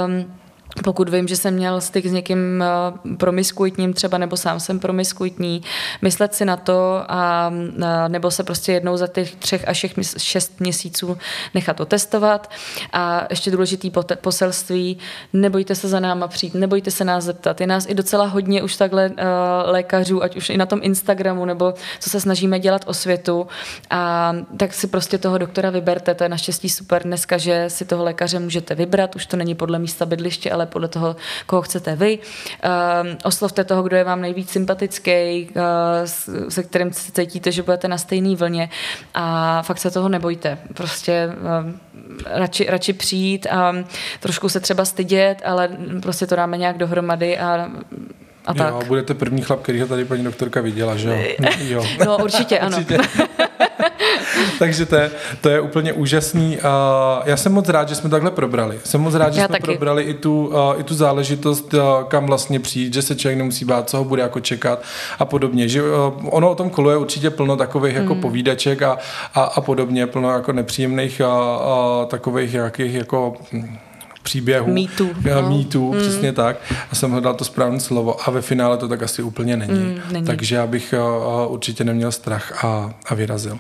Um, pokud vím, že jsem měl styk s někým uh, promiskuitním třeba, nebo sám jsem promiskuitní, myslet si na to a uh, nebo se prostě jednou za těch třech až šest měsíců nechat otestovat. A ještě důležitý poselství, nebojte se za náma přijít, nebojte se nás zeptat. Je nás i docela hodně už takhle uh, lékařů, ať už i na tom Instagramu, nebo co se snažíme dělat o světu. A tak si prostě toho doktora vyberte, to je naštěstí super dneska, že si toho lékaře můžete vybrat, už to není podle místa bydliště, ale podle toho, koho chcete vy. Uh, oslovte toho, kdo je vám nejvíc sympatický, uh, se kterým se cítíte, že budete na stejné vlně a fakt se toho nebojte. Prostě uh, radši, radši přijít a trošku se třeba stydět, ale prostě to dáme nějak dohromady a a tak. Jo, budete první chlap, který ho tady paní doktorka viděla, že jo? jo. No určitě, ano. určitě. Takže to je, to je úplně úžasný. Já jsem moc rád, že jsme takhle probrali. Jsem moc rád, že Já jsme taky. probrali i tu, i tu záležitost, kam vlastně přijít, že se člověk nemusí bát, co ho bude jako čekat a podobně. Že ono o tom koluje určitě plno takových jako mm. povídaček a, a, a podobně, plno jako nepříjemných a, a takových jakých jako příběhu. Mýtu. No. Mýtu, mm. přesně tak. A jsem hledal to správné slovo a ve finále to tak asi úplně není. Mm, není. Takže já bych uh, určitě neměl strach a, a vyrazil.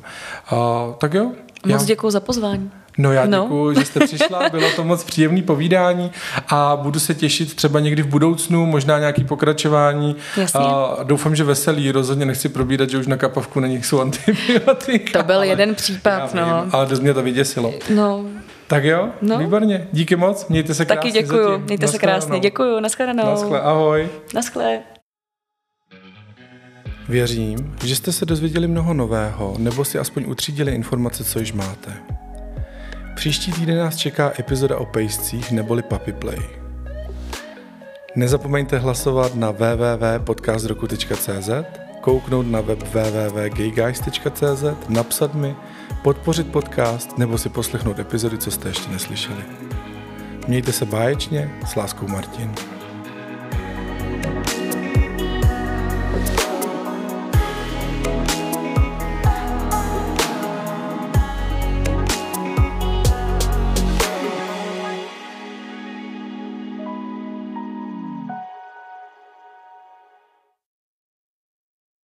Uh, tak jo. Moc já... děkuji za pozvání. No já no. děkuji, že jste přišla, bylo to moc příjemné povídání a budu se těšit třeba někdy v budoucnu, možná nějaký pokračování. Jasně. A doufám, že veselý, rozhodně nechci probídat, že už na kapavku na nich jsou antibiotika. To byl ale, jeden případ, no. Vím, ale dost mě to vyděsilo. No. Tak jo, no. výborně. Díky moc, mějte se krásně. Taky děkuju, zatím. mějte se krásně. Děkuju, naschledanou. Naschle, ahoj. Naschle. Věřím, že jste se dozvěděli mnoho nového, nebo si aspoň utřídili informace, co již máte. Příští týden nás čeká epizoda o pejscích neboli Puppy Play. Nezapomeňte hlasovat na www.podcastroku.cz, kouknout na web www.gayguys.cz, napsat mi, podpořit podcast nebo si poslechnout epizody, co jste ještě neslyšeli. Mějte se báječně, s láskou Martin.